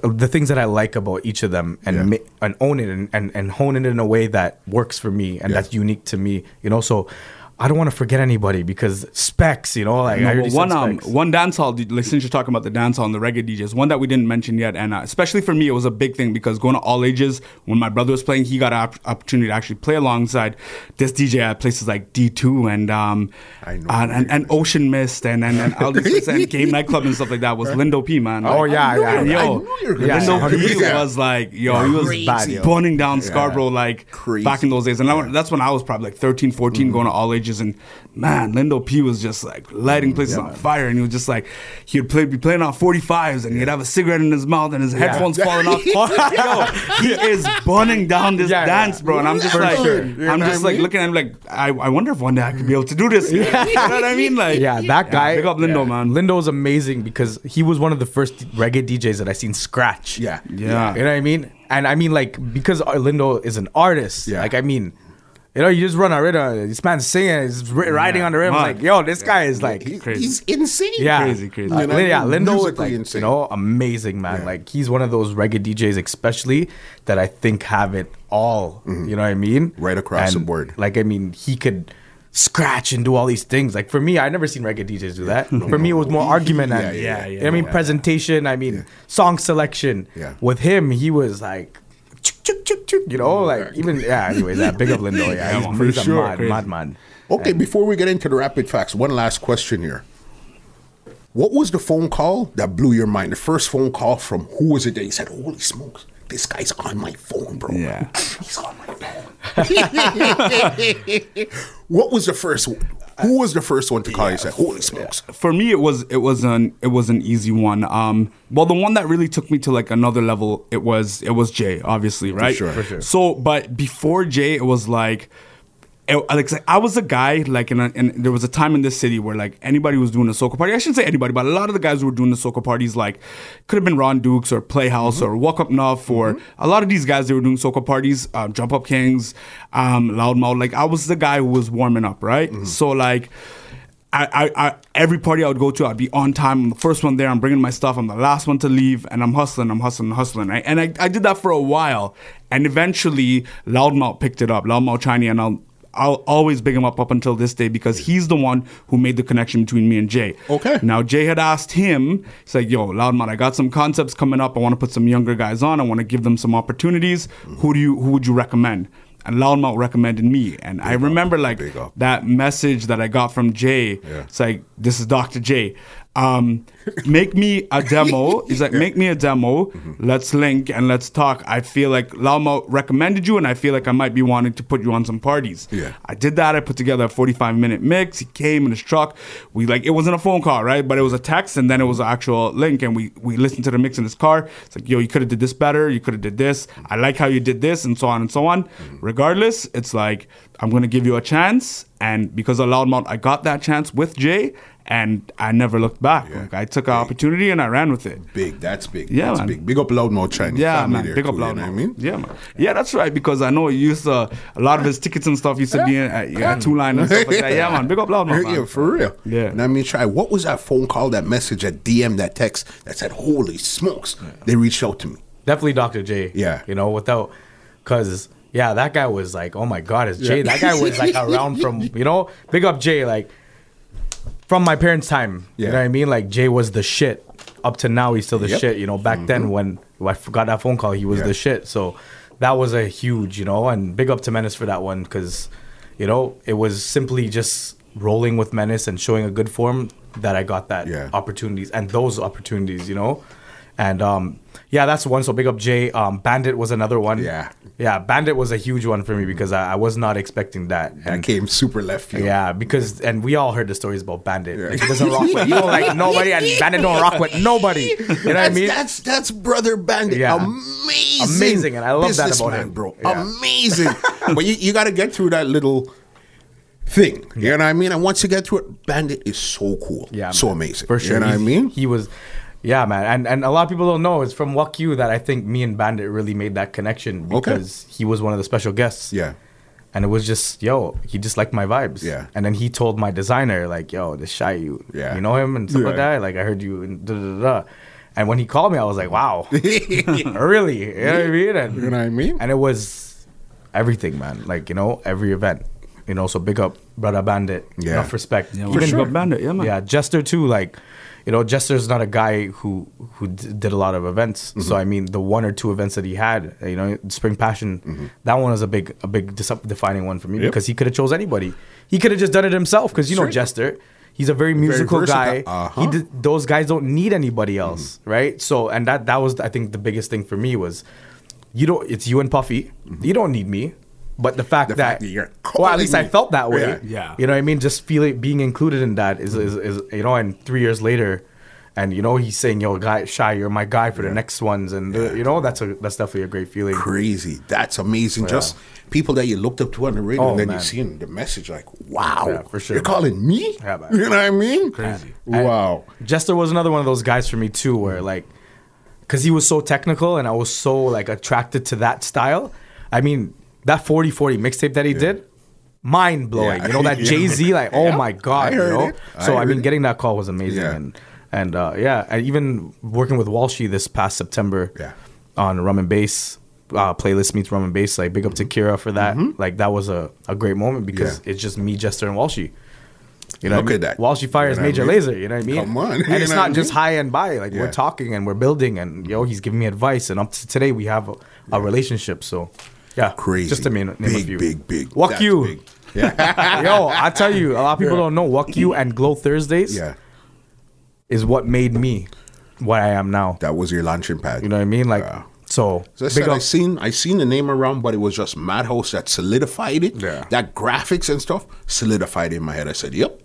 the things that I like about each of them and Yeah. ma- and own it and, and, and hone it in a way that works for me and Yeah. that's unique to me. You know, so I don't want to forget anybody because specs, you know, like No, I but one um one dance hall. Like since you're talking about the dance hall and the reggae DJs, one that we didn't mention yet, and uh, especially for me, it was a big thing because going to all ages. When my brother was playing, he got an op- opportunity to actually play alongside this DJ at places like D2 and um and, and, and. Ocean Mist and and, and all these and game nightclub and stuff like that was Lindo P man. Oh, Like, yeah, yeah, yeah. I yo, knew you were gonna Yeah, Lindo P that. was like yo, he was Crazy. bad, yo. burning down Scarborough like Crazy. back in those days, and I, that's when I was probably like 13, 14, Mm-hmm. going to all ages, and man, Lindo P was just like lighting places on fire, and he was just like he would play, be playing on 45s, and he'd have a cigarette in his mouth, and his headphones falling off. yo, he is burning down this Yeah, dance, yeah. bro, and I'm just For like, sure. I'm what just like mean? looking at him like, I, I wonder if one day I could be able to do this. you know what I mean? Like, yeah, that guy. big up Lindo, yeah. man. Lindo's amazing because he was one of the first reggae DJs that I seen scratch. Yeah. Yeah. You know what I mean? And I mean, like, because Lindo is an artist, Yeah. like, I mean, you know, you just run a rhythm, this man's singing, he's ri- riding on the rhythm, like, yo, this guy is like, He- Crazy. he's insane. yeah, Crazy, crazy. Uh, You know yeah, mean? Lindo, is like, insane. you know, amazing man. Yeah. Like, he's one of those reggae DJs, especially that I think have it all. You know what I mean? Mm-hmm. Right across the board. Like, I mean, he could scratch and do all these things. Like for me, I never seen reggae DJs do that. For me, it was more argument and Yeah, yeah, yeah, you know what I mean yeah. presentation. I mean song selection. Yeah. With him, he was like. Chuk, chuk, chuk, chuk, You know, like even yeah. Anyways, that big up Lindo. Yeah, he's, for he's a sure. mad, Crazy. mad man. Okay, before we get into the rapid facts, one last question here. What was the phone call that blew your mind? The first phone call from who was it that you said, "Holy smokes, this guy's on my phone, bro. Yeah. he's on my phone." what was the first? Who was the first one to call you? Said, "Holy smokes." for me it was it was an it was an easy one um well the one that really took me to like another level it was it was jay obviously right sure. For sure. so but before jay it was like it- like I was a guy like in, a, in there was a time in this city where like anybody was doing a soca party. I shouldn't say anybody, but a lot of the guys who were doing the soca parties like could have been Ron Dukes or Playhouse or Walk Up Nuff or a lot of these guys they were doing soca parties, uh, Jump Up Kings, um, Loudmouth. Like I was the guy who was warming up, right? So like. I, I, I, every party I would go to, I'd be on time. I'm the first one there. I'm bringing my stuff. I'm the last one to leave, and I'm hustling. I'm hustling, hustling. Right? And I, I did that for a while, and eventually Loudmouth picked it up. Loudmouth Chinese, and I'll always big him up up until this day because he's the one who made the connection between me and Jay. Okay. Now Jay had asked him, he's like, "Yo, Loudmouth, I got some concepts coming up. I want to put some younger guys on. I want to give them some opportunities. Who do you who would you recommend?" And Loudmouth recommended me, and I remember like that message that I got from Jay. Yeah. It's like, this is Dr. J. Um, make me a demo. He's like, make me a demo. Mm-hmm. Let's link and let's talk. I feel like Lama recommended you, and I feel like I might be wanting to put you on some parties. Yeah. I did that. I put together a 45 minute mix. He came in his truck. We like it wasn't a phone call, right? But it was a text, and then it was an actual link, and we we listened to the mix in his car. It's like, yo, you could have did this better. You could have did this. I like how you did this, and so on and so on. Mm-hmm. Regardless, it's like I'm gonna give you a chance, and because of Loudmouth, I got that chance with Jay, and I never looked back. Yeah. Like I took an opportunity and I ran with it. Big. That's big. Yeah, that's man. big. Big up Loudmouth Chinese. Yeah, family man. there Big up too, you Loudmouth. know what I mean? Yeah, man. Yeah, that's right. Because I know he used to, a lot of his tickets and stuff used to be in at, yeah, two line and stuff like that. Yeah, man. Big up Loudmouth. Yeah, for real. Yeah. And I mean, try. What was that phone call, that message, that DM, that text that said, "Holy smokes!" They reached out to me. Definitely Dr. J. Yeah. You know, without, cause yeah, that guy was like, oh my God, it's Jay. Yeah. That guy was like around from, you know, big up Jay, like from my parents' time. You know what I mean? Like Jay was the shit. Up to now, he's still the Yep. Mm-hmm. shit. You know, back then when I got that phone call, he was Yeah. the shit. So that was a huge, you know, and big up to Menace for that one because, you know, it was simply just rolling with Menace and showing a good form that I got that Yeah. opportunities and those opportunities, you know. And um, yeah, that's one. So big up Jay. Um, Bandit was another one. Yeah. yeah. Bandit was a huge one for me because I, I was not expecting that. That came super left field. Yeah, because and we all heard the stories about Bandit. Like, he doesn't rock with you know, like nobody, and Bandit don't rock with nobody. You know what I mean? that's that's brother Bandit. Yeah. Amazing, Amazing, and I love that about businessman, him. bro. Yeah. Amazing. but you, you got to get through that little thing. You know what I mean? And once you get through it, Bandit is so cool. Yeah, so man. amazing. For sure. You know what I mean? He was, yeah, man. And and a lot of people don't know it's from Wakyu that I think me and Bandit really made that connection Okay. because he was one of the special guests. Yeah. And it was just, yo, he just liked my vibes. Yeah. And then he told my designer, like, yo, this shy you, Yeah. you know him and stuff like that. Like, I heard you and da da da. da. And when he called me, I was like, wow, really? You know what I mean? And, You know what I mean? And it was everything, man. Like, you know, every event. You know, so big up, brother Bandit. Yeah. Enough respect. Yeah, man. Big up Bandit, yeah, man. Yeah, Jester too. Like, you know, Jester's not a guy who who d- did a lot of events. Mm-hmm. So I mean, the one or two events that he had, you know, Spring Passion, that one was a big a big dis- defining one for me Mm-hmm. Yep. because he could have chose anybody. He could have just done it himself because you know Jester. He's a very musical guy. Uh-huh. Mm-hmm. He did, those guys don't need anybody else, right? So and that that was I think the biggest thing for me was, you don't. It's you and Puffy. You don't need me. But the fact Mm-hmm. The that, fact that you're well, at calling least I felt that way. Yeah. Yeah. You know what I mean? Just feeling being included in that is, is, is you know, and three years later, and you know he's saying, "Yo, guy, shy, you're my guy for the next ones," and uh, you know that's a that's definitely a great feeling. Crazy. That's amazing. Just people that you looked up to on the radio, Oh, and then man. you see the message like, wow, Yeah, for sure, you're man. calling me? Yeah, man. you know what I mean? Crazy. Wow. Jester was another one of those guys for me too, where like, cause he was so technical and I was so like attracted to that style. I mean, that 40-40 mixtape that he did, mind blowing. Yeah. You know that Yeah. Jay Z, like, oh Yeah. my god, you know. I So I mean, it. getting that call was amazing, Yeah. and and uh, yeah, and even working with Walshy this past September, Yeah. on Rum and Bass. Uh, playlist meets Rum and Bass. Like big up to Kira for that. Like that was a, a great moment because Mm-hmm. Yeah. it's just me, Jester, and Walshy. You know, Look what I mean? at that. Walshy Fire's You know what I Major mean? Lazer. You know what I mean? Come on. and it's not just mean? high and by. Like Yeah. we're talking and we're building, and yo, he's giving me advice, and up to today we have a, a relationship. So, yeah, Crazy. Just to name, name big, a few. big, big. Walk That's you, big. Yeah. yo. I tell you, a lot of people Yeah. don't know. Wakyu and Glow Thursdays yeah. is what made me what I am now. That was your launching pad. You know what I mean? Like Yeah. so. So I said, I seen I seen the name around, but it was just Madhouse that solidified it. Yeah. That graphics and stuff solidified it in my head. I said, "Yep,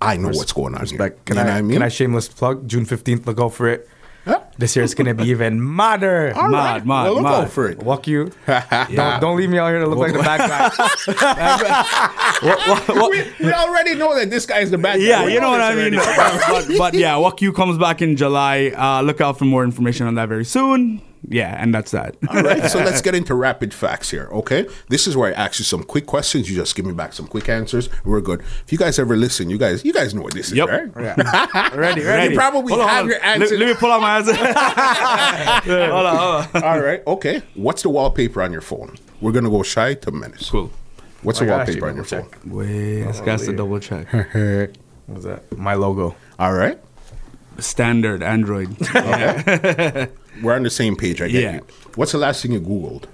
I know what's going on Respect. here." Can you I, know what I mean? can I shameless plug? June fifteenth, look out for it. Yeah. This year it's gonna be even madder. All Mad, right. mad, well, look mad. out for it. Wakyu. don't, don't leave me out here to look like the bad guy. we, we already know that this guy is the bad guy. Yeah, We you know what I mean. but, but yeah, Wakyu comes back in July. Uh, look out for more information on that very soon. Yeah, and that's that. All right, so let's get into rapid facts here, okay? This is where I ask you some quick questions. You just give me back some quick answers. We're good. If you guys ever listen, you guys, you guys know what this is, Yep. right? Oh, ready, Ready. You probably Hold have hold your on. Let- answer. Let, me pull out my answer. hold on, hold on. All right, okay. What's the wallpaper on your phone? We're gonna go shy to menace. Cool. What's the wallpaper actually on your phone? double Wait, this guy's to double check. What's that? My logo. All right, Standard Android. we're on the same page. I get Yeah. you. What's the last thing you googled?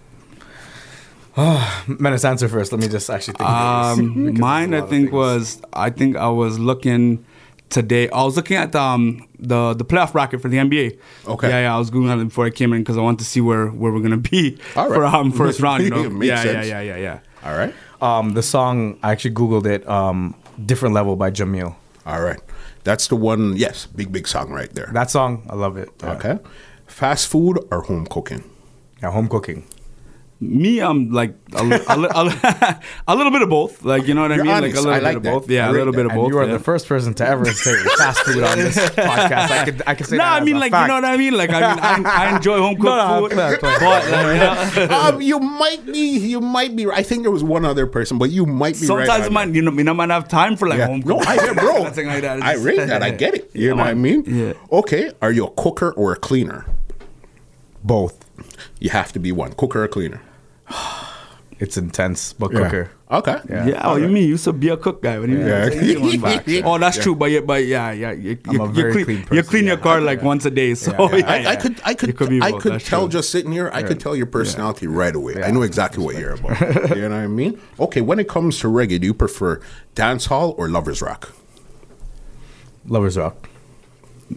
Oh, Menace, answer first. Let me just actually think. Um, mine, I think, was I think I was looking today. I was looking at um, the the playoff bracket for the NBA. Okay. Yeah, yeah. I was googling it before I came in because I wanted to see where where we're gonna be All right. for um first round. You know. Makes yeah, sense. yeah, yeah, yeah, yeah. All right, Um, the song I actually googled it. Um, different level by Jamil. all right. That's the one. Yes, big big song right there. That song, I love it. Yeah. Okay. Fast food or home cooking? Yeah, home cooking. Me, I'm like a, a, a, a little bit of both. Like you know what I You're mean? honest. Like a little I bit like of that. both. Yeah, I a little bit of And both. you are yeah. the first person to ever say fast food on this podcast. I could, I could say that. No, that. I mean like fact. you know what I mean. Like I mean, I, I enjoy home cooked No, no, food, play. but like, you know, um, you might be, you might be. I think there was one other person, but you might be. right sometimes on might you know, me not might have time for like Yeah. home. No, I hear, bro. Something like that. I rate that. I get it. You know what I mean? Yeah. Okay. Are you a cooker or a cleaner? both. You have to be one. Cooker or cleaner? It's intense, but cooker. Okay. Yeah. Yeah, oh, you mean you used to be a cook guy? What do you mean? Yeah. Say back. Yeah. Oh, that's true, but yeah, but yeah, yeah, you, I'm you, a you very clean, clean you clean your yeah. car like once a day, so Yeah, yeah, yeah. I, yeah. I could, I could, could I could that's tell true. just sitting here. I could tell your personality right away. I know exactly what you're about. you know what I mean? Okay. When it comes to reggae, do you prefer dance hall or lovers rock? Lovers Rock.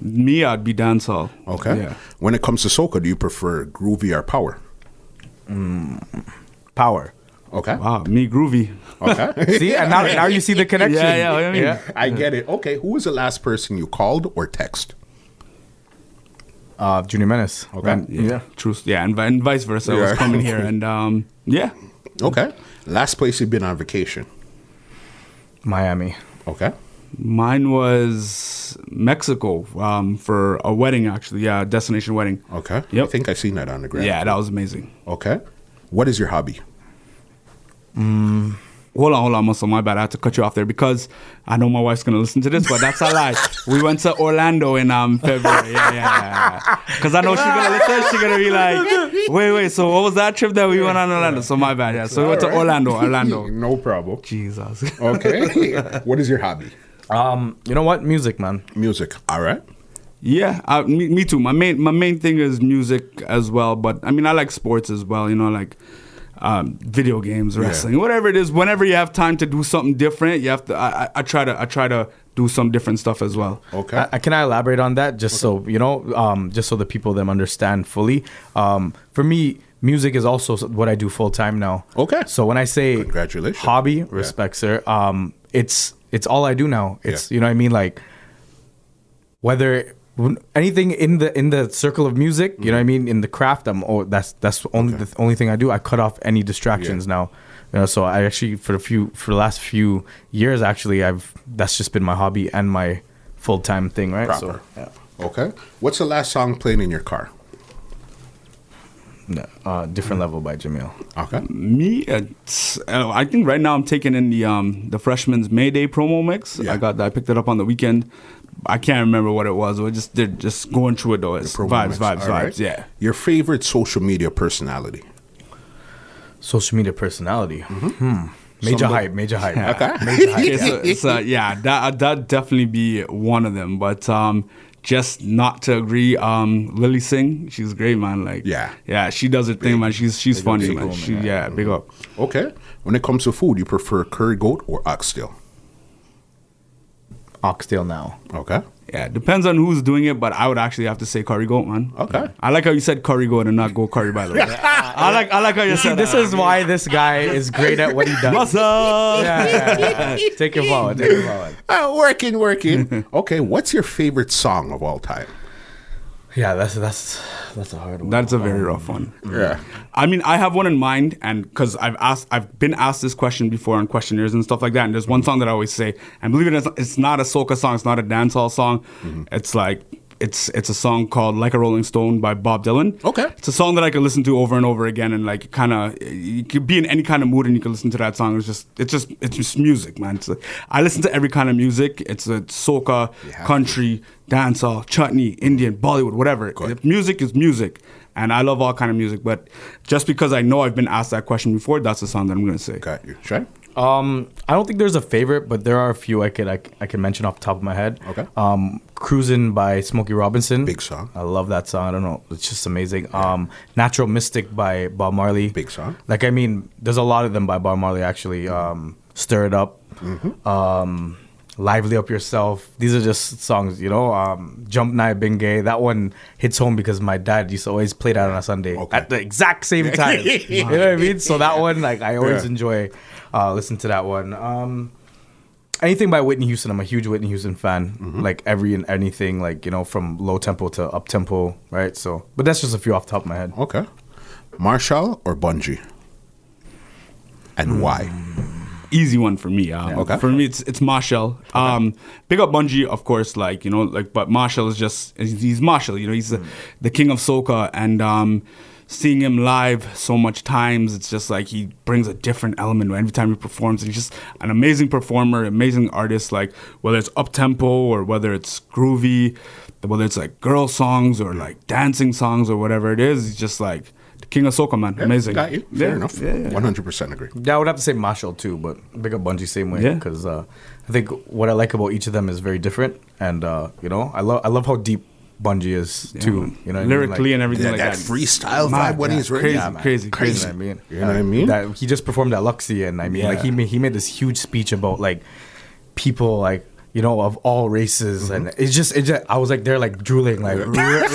me, I'd be dancehall. Okay. Yeah. When it comes to soca, do you prefer groovy or power? Power. Okay. Wow, me groovy. Okay. See, and now, now you see the connection. Yeah, yeah, what I mean. I get it. Okay. Who was the last person you called or text? Uh, Junior Menace. Okay. And- yeah. True. Yeah, and, and vice versa. I was coming here, and um, yeah, Okay. Last place you've been on vacation? Miami. Okay. Mine was Mexico um, for a wedding. Actually, yeah, destination wedding. Okay. Yep. I think I've seen that on the ground. Yeah, that was amazing. Okay. What is your hobby? Hold on, hold on, Muscle. My bad. I had to cut you off there because I know my wife's gonna listen to this, but that's a lie. we went to Orlando in um February. Yeah, yeah, Because I know she's gonna listen. She's gonna be like, wait, wait. So what was that trip that we went on Orlando? So my bad. Yeah. So we went to Orlando. Orlando. no problem. Jesus. Okay. what is your hobby? Um, you know what? Music, man. Music. All right. Yeah, uh, me, me too. My main my main thing is music as well, but I mean I like sports as well. You know, like um, video games, wrestling, whatever it is. Whenever you have time to do something different, you have to. I, I, I try to I try to do some different stuff as well. Okay. I, I- can I elaborate on that just so you know, um, just so the people them understand fully. Um, for me, music is also what I do full time now. Okay. So when I say Congratulations. hobby, respect, sir. Um, it's it's all I do now. It's Yeah. you know what I mean, like whether anything in the in the circle of music, you know what I mm-hmm. mean, in the craft, I'm oh that's that's only the only thing I do. I cut off any distractions Yeah. now. You know, so I actually for a few for the last few years actually I've that's just been my hobby and my full time thing, right? Proper. So yeah. Okay. What's the last song playing in your car? No, uh, different level by Jamil. Okay. Me, it's, uh, I think right now I'm taking in the um the freshman's May Day promo mix. Yeah. I got that. I picked it up on the weekend. I can't remember what it was. We just did just going through it though. It's vibes, mix. vibes, All vibes. right. Yeah. Your favorite social media personality? Social media personality. Hmm. Major Somebody- hype. Major hype. Okay. Major hype. Okay, so, so yeah, that that definitely be one of them. But um, just not to agree. Um, Lilly Singh, she's great, man. Like Yeah. yeah, she does her thing, man. She's she's funny, big man. woman, She, yeah, big up. Okay. When it comes to food, you prefer curry goat or oxtail? Oxtail now. Okay. Yeah, depends on who's doing it, but I would actually have to say curry goat, man. Okay. I like how you said curry goat and not go curry. By the way, I like I like how you See, said this is why this guy is great at what he does. What's up? Yeah, yeah, yeah. Take it forward. Take it forward. Uh, working, working. okay. What's your favorite song of all time? Yeah, that's that's that's a hard one. That's a very rough one. Yeah. I mean, I have one in mind, and because I've asked, I've been asked this question before on questionnaires and stuff like that. And there's one song that I always say, and believe it or not, it's not a soca song, it's not a dancehall song. Mm-hmm. It's like it's it's a song called "Like a Rolling Stone" by Bob Dylan. Okay. it's a song that I could listen to over and over again, and like kind of you could be in any kind of mood, and you can listen to that song. It's just it's just it's just music, man. Like, I listen to every kind of music. It's a soca, country, dancehall, chutney, Indian, Bollywood, whatever. If music is music, and I love all kind of music. But just because I know I've been asked that question before, that's the song that I'm gonna say. Got you. Shy? Um, I don't think there's a favorite, but there are a few I could I, I can mention off the top of my head. Okay. Um, "Cruising" by Smokey Robinson. Big song. I love that song. I don't know, it's just amazing. Um, "Natural Mystic" by Bob Marley. Big song. Like I mean, there's a lot of them by Bob Marley actually. Um, "Stir It Up." Mm-hmm. Um, "Lively Up Yourself." These are just songs, you know. Um, "Jump Night Bingay." That one hits home because my dad used to always play that on a Sunday Okay. at the exact same time. you know what I mean? So that one, like, I always Yeah. enjoy uh, listen to that one. Um, anything by Whitney Houston, I'm a huge Whitney Houston fan. Mm-hmm. Like every and anything, like you know, from low tempo to up tempo, right? So, but that's just a few off the top of my head. Okay. Machel or Bunji? And why? easy one for me. Um, Okay. For me, it's it's Machel. Um, big up Bunji, of course. Like you know, like but Machel is just he's, he's Machel. You know, he's the, the king of soca, and um, seeing him live so much times, it's just like he brings a different element every time he performs. He's just an amazing performer, amazing artist. Like whether it's up tempo or whether it's groovy, whether it's like girl songs or like dancing songs or whatever it is, he's just like. the King of Soca, man, amazing. Got you. Fair Yeah, enough. yeah, yeah. One hundred percent agree. Yeah, I would have to say Machel too, but big up Bunji same way Yeah. because uh, I think what I like about each of them is very different, and uh, you know, I love I love how deep Bunji is too. You know, what I mean? lyrically Like- and everything That, like that that. freestyle Mad, vibe when yeah. he's ready. Crazy, Yeah, man. crazy, You crazy. know what I mean? You know what I mean? That he just performed at Luxie, and I mean, like he made he made this huge speech about like people like you know of all races, and it's just it just I was like they're like drooling like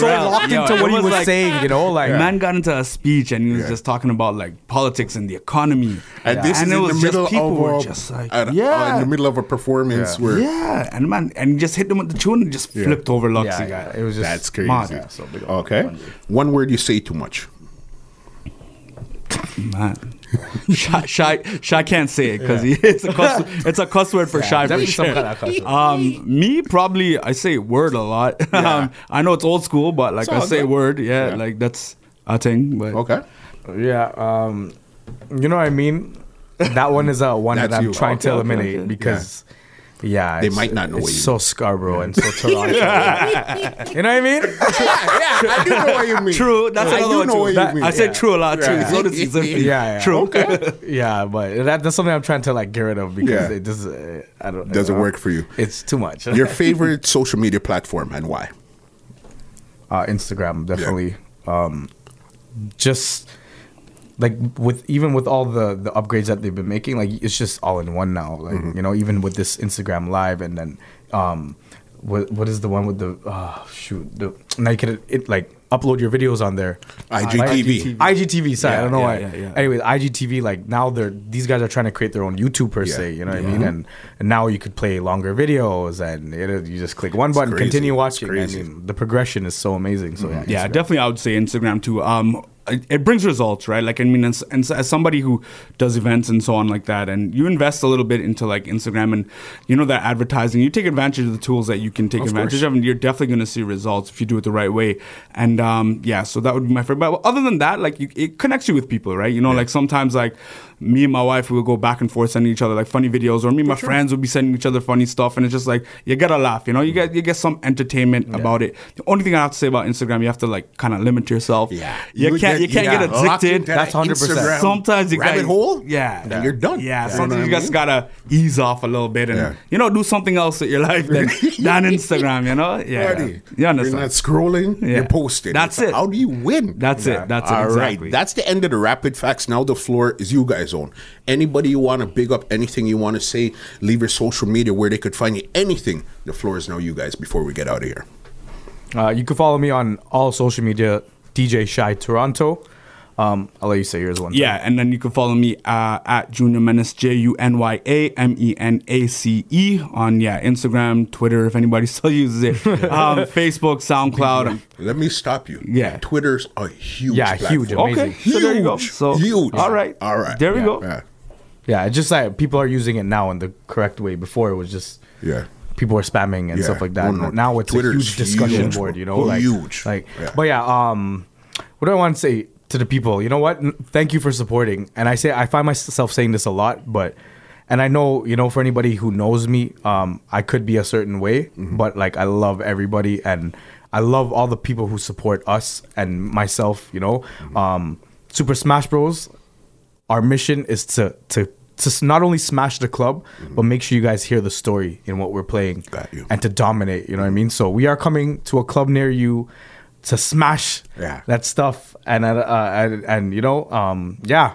so Real. locked Yo, into it what he was was like- saying, you know, like Man got into a speech and he was Yeah. just talking about like politics and the economy. And this and is it in was the just middle people of were a, just like, uh, uh, yeah, in the middle of a performance where yeah, and man, and he just hit them with the tune and just Yeah. flipped over yeah, Luxie. yeah, it was just that's crazy. mad. Yeah, so okay, one word you say too much. Man. Shy, shy, shy can't say it because it's a cuss, it's a cuss word for shy for definitely some sure. kind of cuss word. Um, me probably I say word a lot. um, I know it's old school, but like It's I say good. word, yeah, Yeah. like that's a thing. But Okay, Yeah, um, you know what I mean. That one is a one that I'm you. trying to Okay, okay, eliminate okay. because, yeah, Yeah, they might not know It's what you so Scarborough and so Toronto. you know what I mean? yeah, yeah, I do know what you mean. True, that's I another do one know too. what you That- mean. I said Yeah. true a lot too. Yeah. So does Zippy. Yeah, yeah. True. Okay. Yeah, but that, that's something I'm trying to like get rid of because Yeah. it just uh, I don't Doesn't work for you. It's too much. Your favorite social media platform and why? uh, Instagram definitely. Um, just like with even with all the the upgrades that they've been making, like it's just all in one now. Like Mm-hmm. you know, even with this Instagram Live, and then um, what what is the one with the uh, shoot? The, now you can it, like upload your videos on there. IGTV. IGTV. Sorry, I don't know yeah, why. yeah, yeah. Anyways, IGTV. Like now they're these guys are trying to create their own YouTube per se. You know what I mean? And, and now you could play longer videos, and it, you just click one button, crazy. continue watching. I mean, the progression is so amazing. So yeah, Yeah, Instagram. definitely. I would say Instagram too. Um, it, brings results, right? Like I mean, as, and as somebody who does events and so on like that, and you invest a little bit into like Instagram and you know that advertising, you take advantage of the tools that you can take Of advantage course. of, and you're definitely going to see results if you do it the right way. And um, yeah, so that would be my favorite. But other than that, like you, it connects you with people, right? You know, like sometimes like me and my wife we will go back and forth sending each other like funny videos, or me and my friends will be sending each other funny stuff, and it's just like you get a laugh, you know, you get you get some entertainment about it. The only thing I have to say about Instagram, you have to like kind of limit yourself. Yeah. you, You can't get- you can't yeah, get addicted. That's 100%. Instagram Sometimes you rabbit gotta, hole. Yeah, and you're done. Yeah, You know sometimes you just gotta ease off a little bit and Yeah. you know do something else with your life than than Instagram. You know, yeah, Buddy, you You're not scrolling. Yeah. You're posting. That's It's it. How do you win? That's it. That's it. All right. exactly. That's the end of the rapid facts. Now the floor is you guys' own. Anybody you want to big up, anything you want to say, leave your social media where they could find you. Anything. The floor is now you guys. Before we get out of here. Uh, you can follow me on all social media, DJ Shy Toronto. Um, I'll let you say yours one. time. Yeah, and then you can follow me uh, at Junior Menace J U N Y A M E N A C E on yeah Instagram, Twitter if anybody still uses it, um, Facebook, SoundCloud. Let me stop you. Yeah. Twitter's a huge. Yeah, huge, amazing. Okay, so there you go. So huge. All right, All right. There we Yeah, go. Yeah. Yeah, it's just like people are using it now in the correct way. Before it was just Yeah. people were spamming and Yeah. stuff like that. No, no. Now it's Twitter's a huge discussion huge, board, you know, like Huge. Like, Yeah. but yeah, um, what do I want to say to the people? You know what? Thank you for supporting. And I say I find myself saying this a lot, but and I know you know for anybody who knows me, um, I could be a certain way, Mm-hmm. but like I love everybody and I love all the people who support us and myself. You know, Mm-hmm. um, Super Smash Bros our mission is to to to not only smash the club, but make sure you guys hear the story in what we're playing, Mm-hmm. And to dominate. You know what I mean? So we are coming to a club near you to smash Yeah. that stuff, and uh, uh, and, and you know, um, yeah.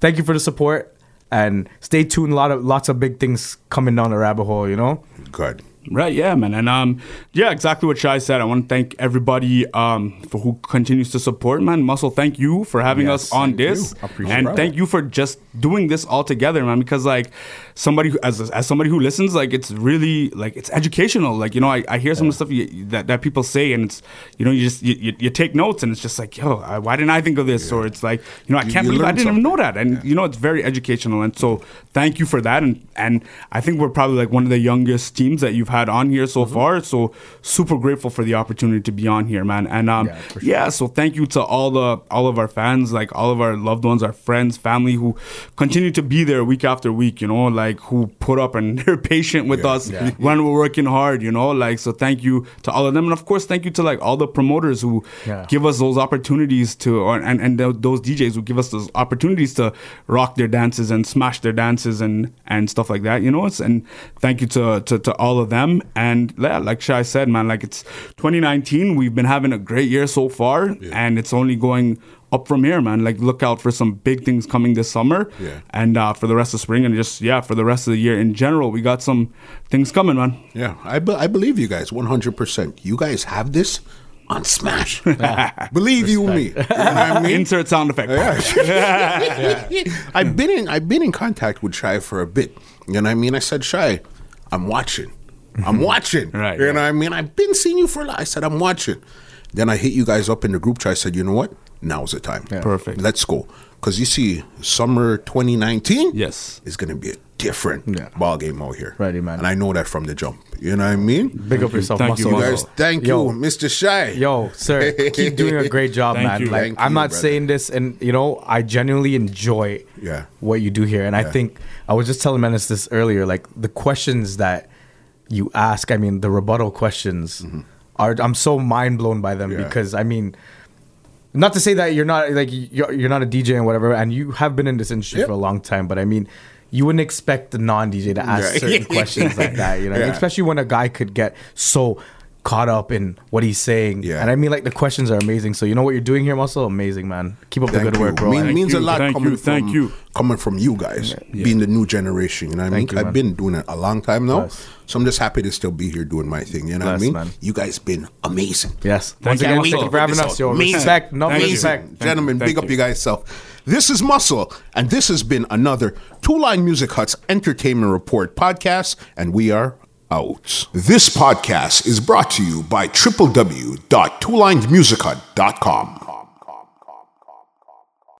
Thank you for the support, and stay tuned. A lot of lots of big things coming down the rabbit hole. You know. Good. Right, yeah, man, and um, yeah, exactly what Shy said. I want to thank everybody um for who continues to support, man. Muscle, thank you for having Yes, us on this, and it. thank you for just doing this all together, man. Because like somebody who, as as somebody who listens, like it's really like it's educational. Like you know, I, I hear some of the stuff you, that that people say, and it's you know you just you, you, you take notes, and it's just like yo, I, why didn't I think of this? Or it's like you know I can't believe I didn't even know that, and you know it's very educational, and so thank you for that, and and I think we're probably like one of the youngest teams that you've had on here so far, so super grateful for the opportunity to be on here, man, and um Yeah, for yeah, so thank you to all the all of our fans, like all of our loved ones, our friends, family who continue to be there week after week, you know, like who put up and they're patient with Yeah. us Yeah. when we're working hard, you know, like so thank you to all of them, and of course thank you to like all the promoters who give us those opportunities to, or, and and tho- those DJs who give us those opportunities to rock their dances and smash their dances and and stuff like that, you know. It's and thank you to to, to all of them, and yeah, like Shy said, man, like it's 2019, we've been having a great year so far, and it's only going up from here, man. Like, look out for some big things coming this summer, Yeah. and uh, for the rest of spring, and just yeah, for the rest of the year in general, we got some things coming, man. Yeah, I, be- I believe you guys 100%. You guys have this on Smash. believe you me. You know what I mean? Insert sound effect. I've been in I've been in contact with Shy for a bit. You know what I mean? I said, Shy, I'm watching. I'm watching. Right, You right. know what I mean? I've been seeing you for a lot. I said, I'm watching. Then I hit you guys up in the group chat. I said, you know what? Now's the time. Perfect. Let's go. Because you see, summer 2019 Yes. is going to be a different Yeah. ball game out here. Ready, man. And I know that from the jump. You know what I mean? Big up yourself, Thank you, muscle. You guys, thank Yo. you, Mr. Shy. Yo, sir, keep doing a great job, Thank man. you. Like Thank I'm you, not brother. saying this, and you know, I genuinely enjoy Yeah. what you do here, and I think I was just telling Menace this earlier. Like the questions that you ask, I mean, the rebuttal questions are. I'm so mind blown by them Mm-hmm. Yeah. because I mean. Not to say that you're not like you're, you're not a DJ and whatever, and you have been in this industry Yep. for a long time. But I mean, you wouldn't expect the non DJ to ask Yeah. certain questions like that. You know, Yeah. especially when a guy could get so caught up in what he's saying. Yeah. And I mean, like the questions are amazing. So you know what you're doing here, Muscle? Amazing, man. Keep up the good you. work, bro. Mean- And- means a lot thank coming you, from thank you. coming from you guys, being the new generation. You know what I mean? You, I've been doing it a long time now, Bless. So I'm just happy to still be here doing my thing. You know what I mean? man. You guys been amazing. yes. Thank Once you, again, thank you for having us. Yo, Amazing. respect, no Thank respect. Thank Gentlemen, you, big thank up you. you guys self. This is Muscle, and this has been another Two Line Music Hut's Entertainment Report podcast, and we are out. This podcast is brought to you by www.twolinedmusichut.com.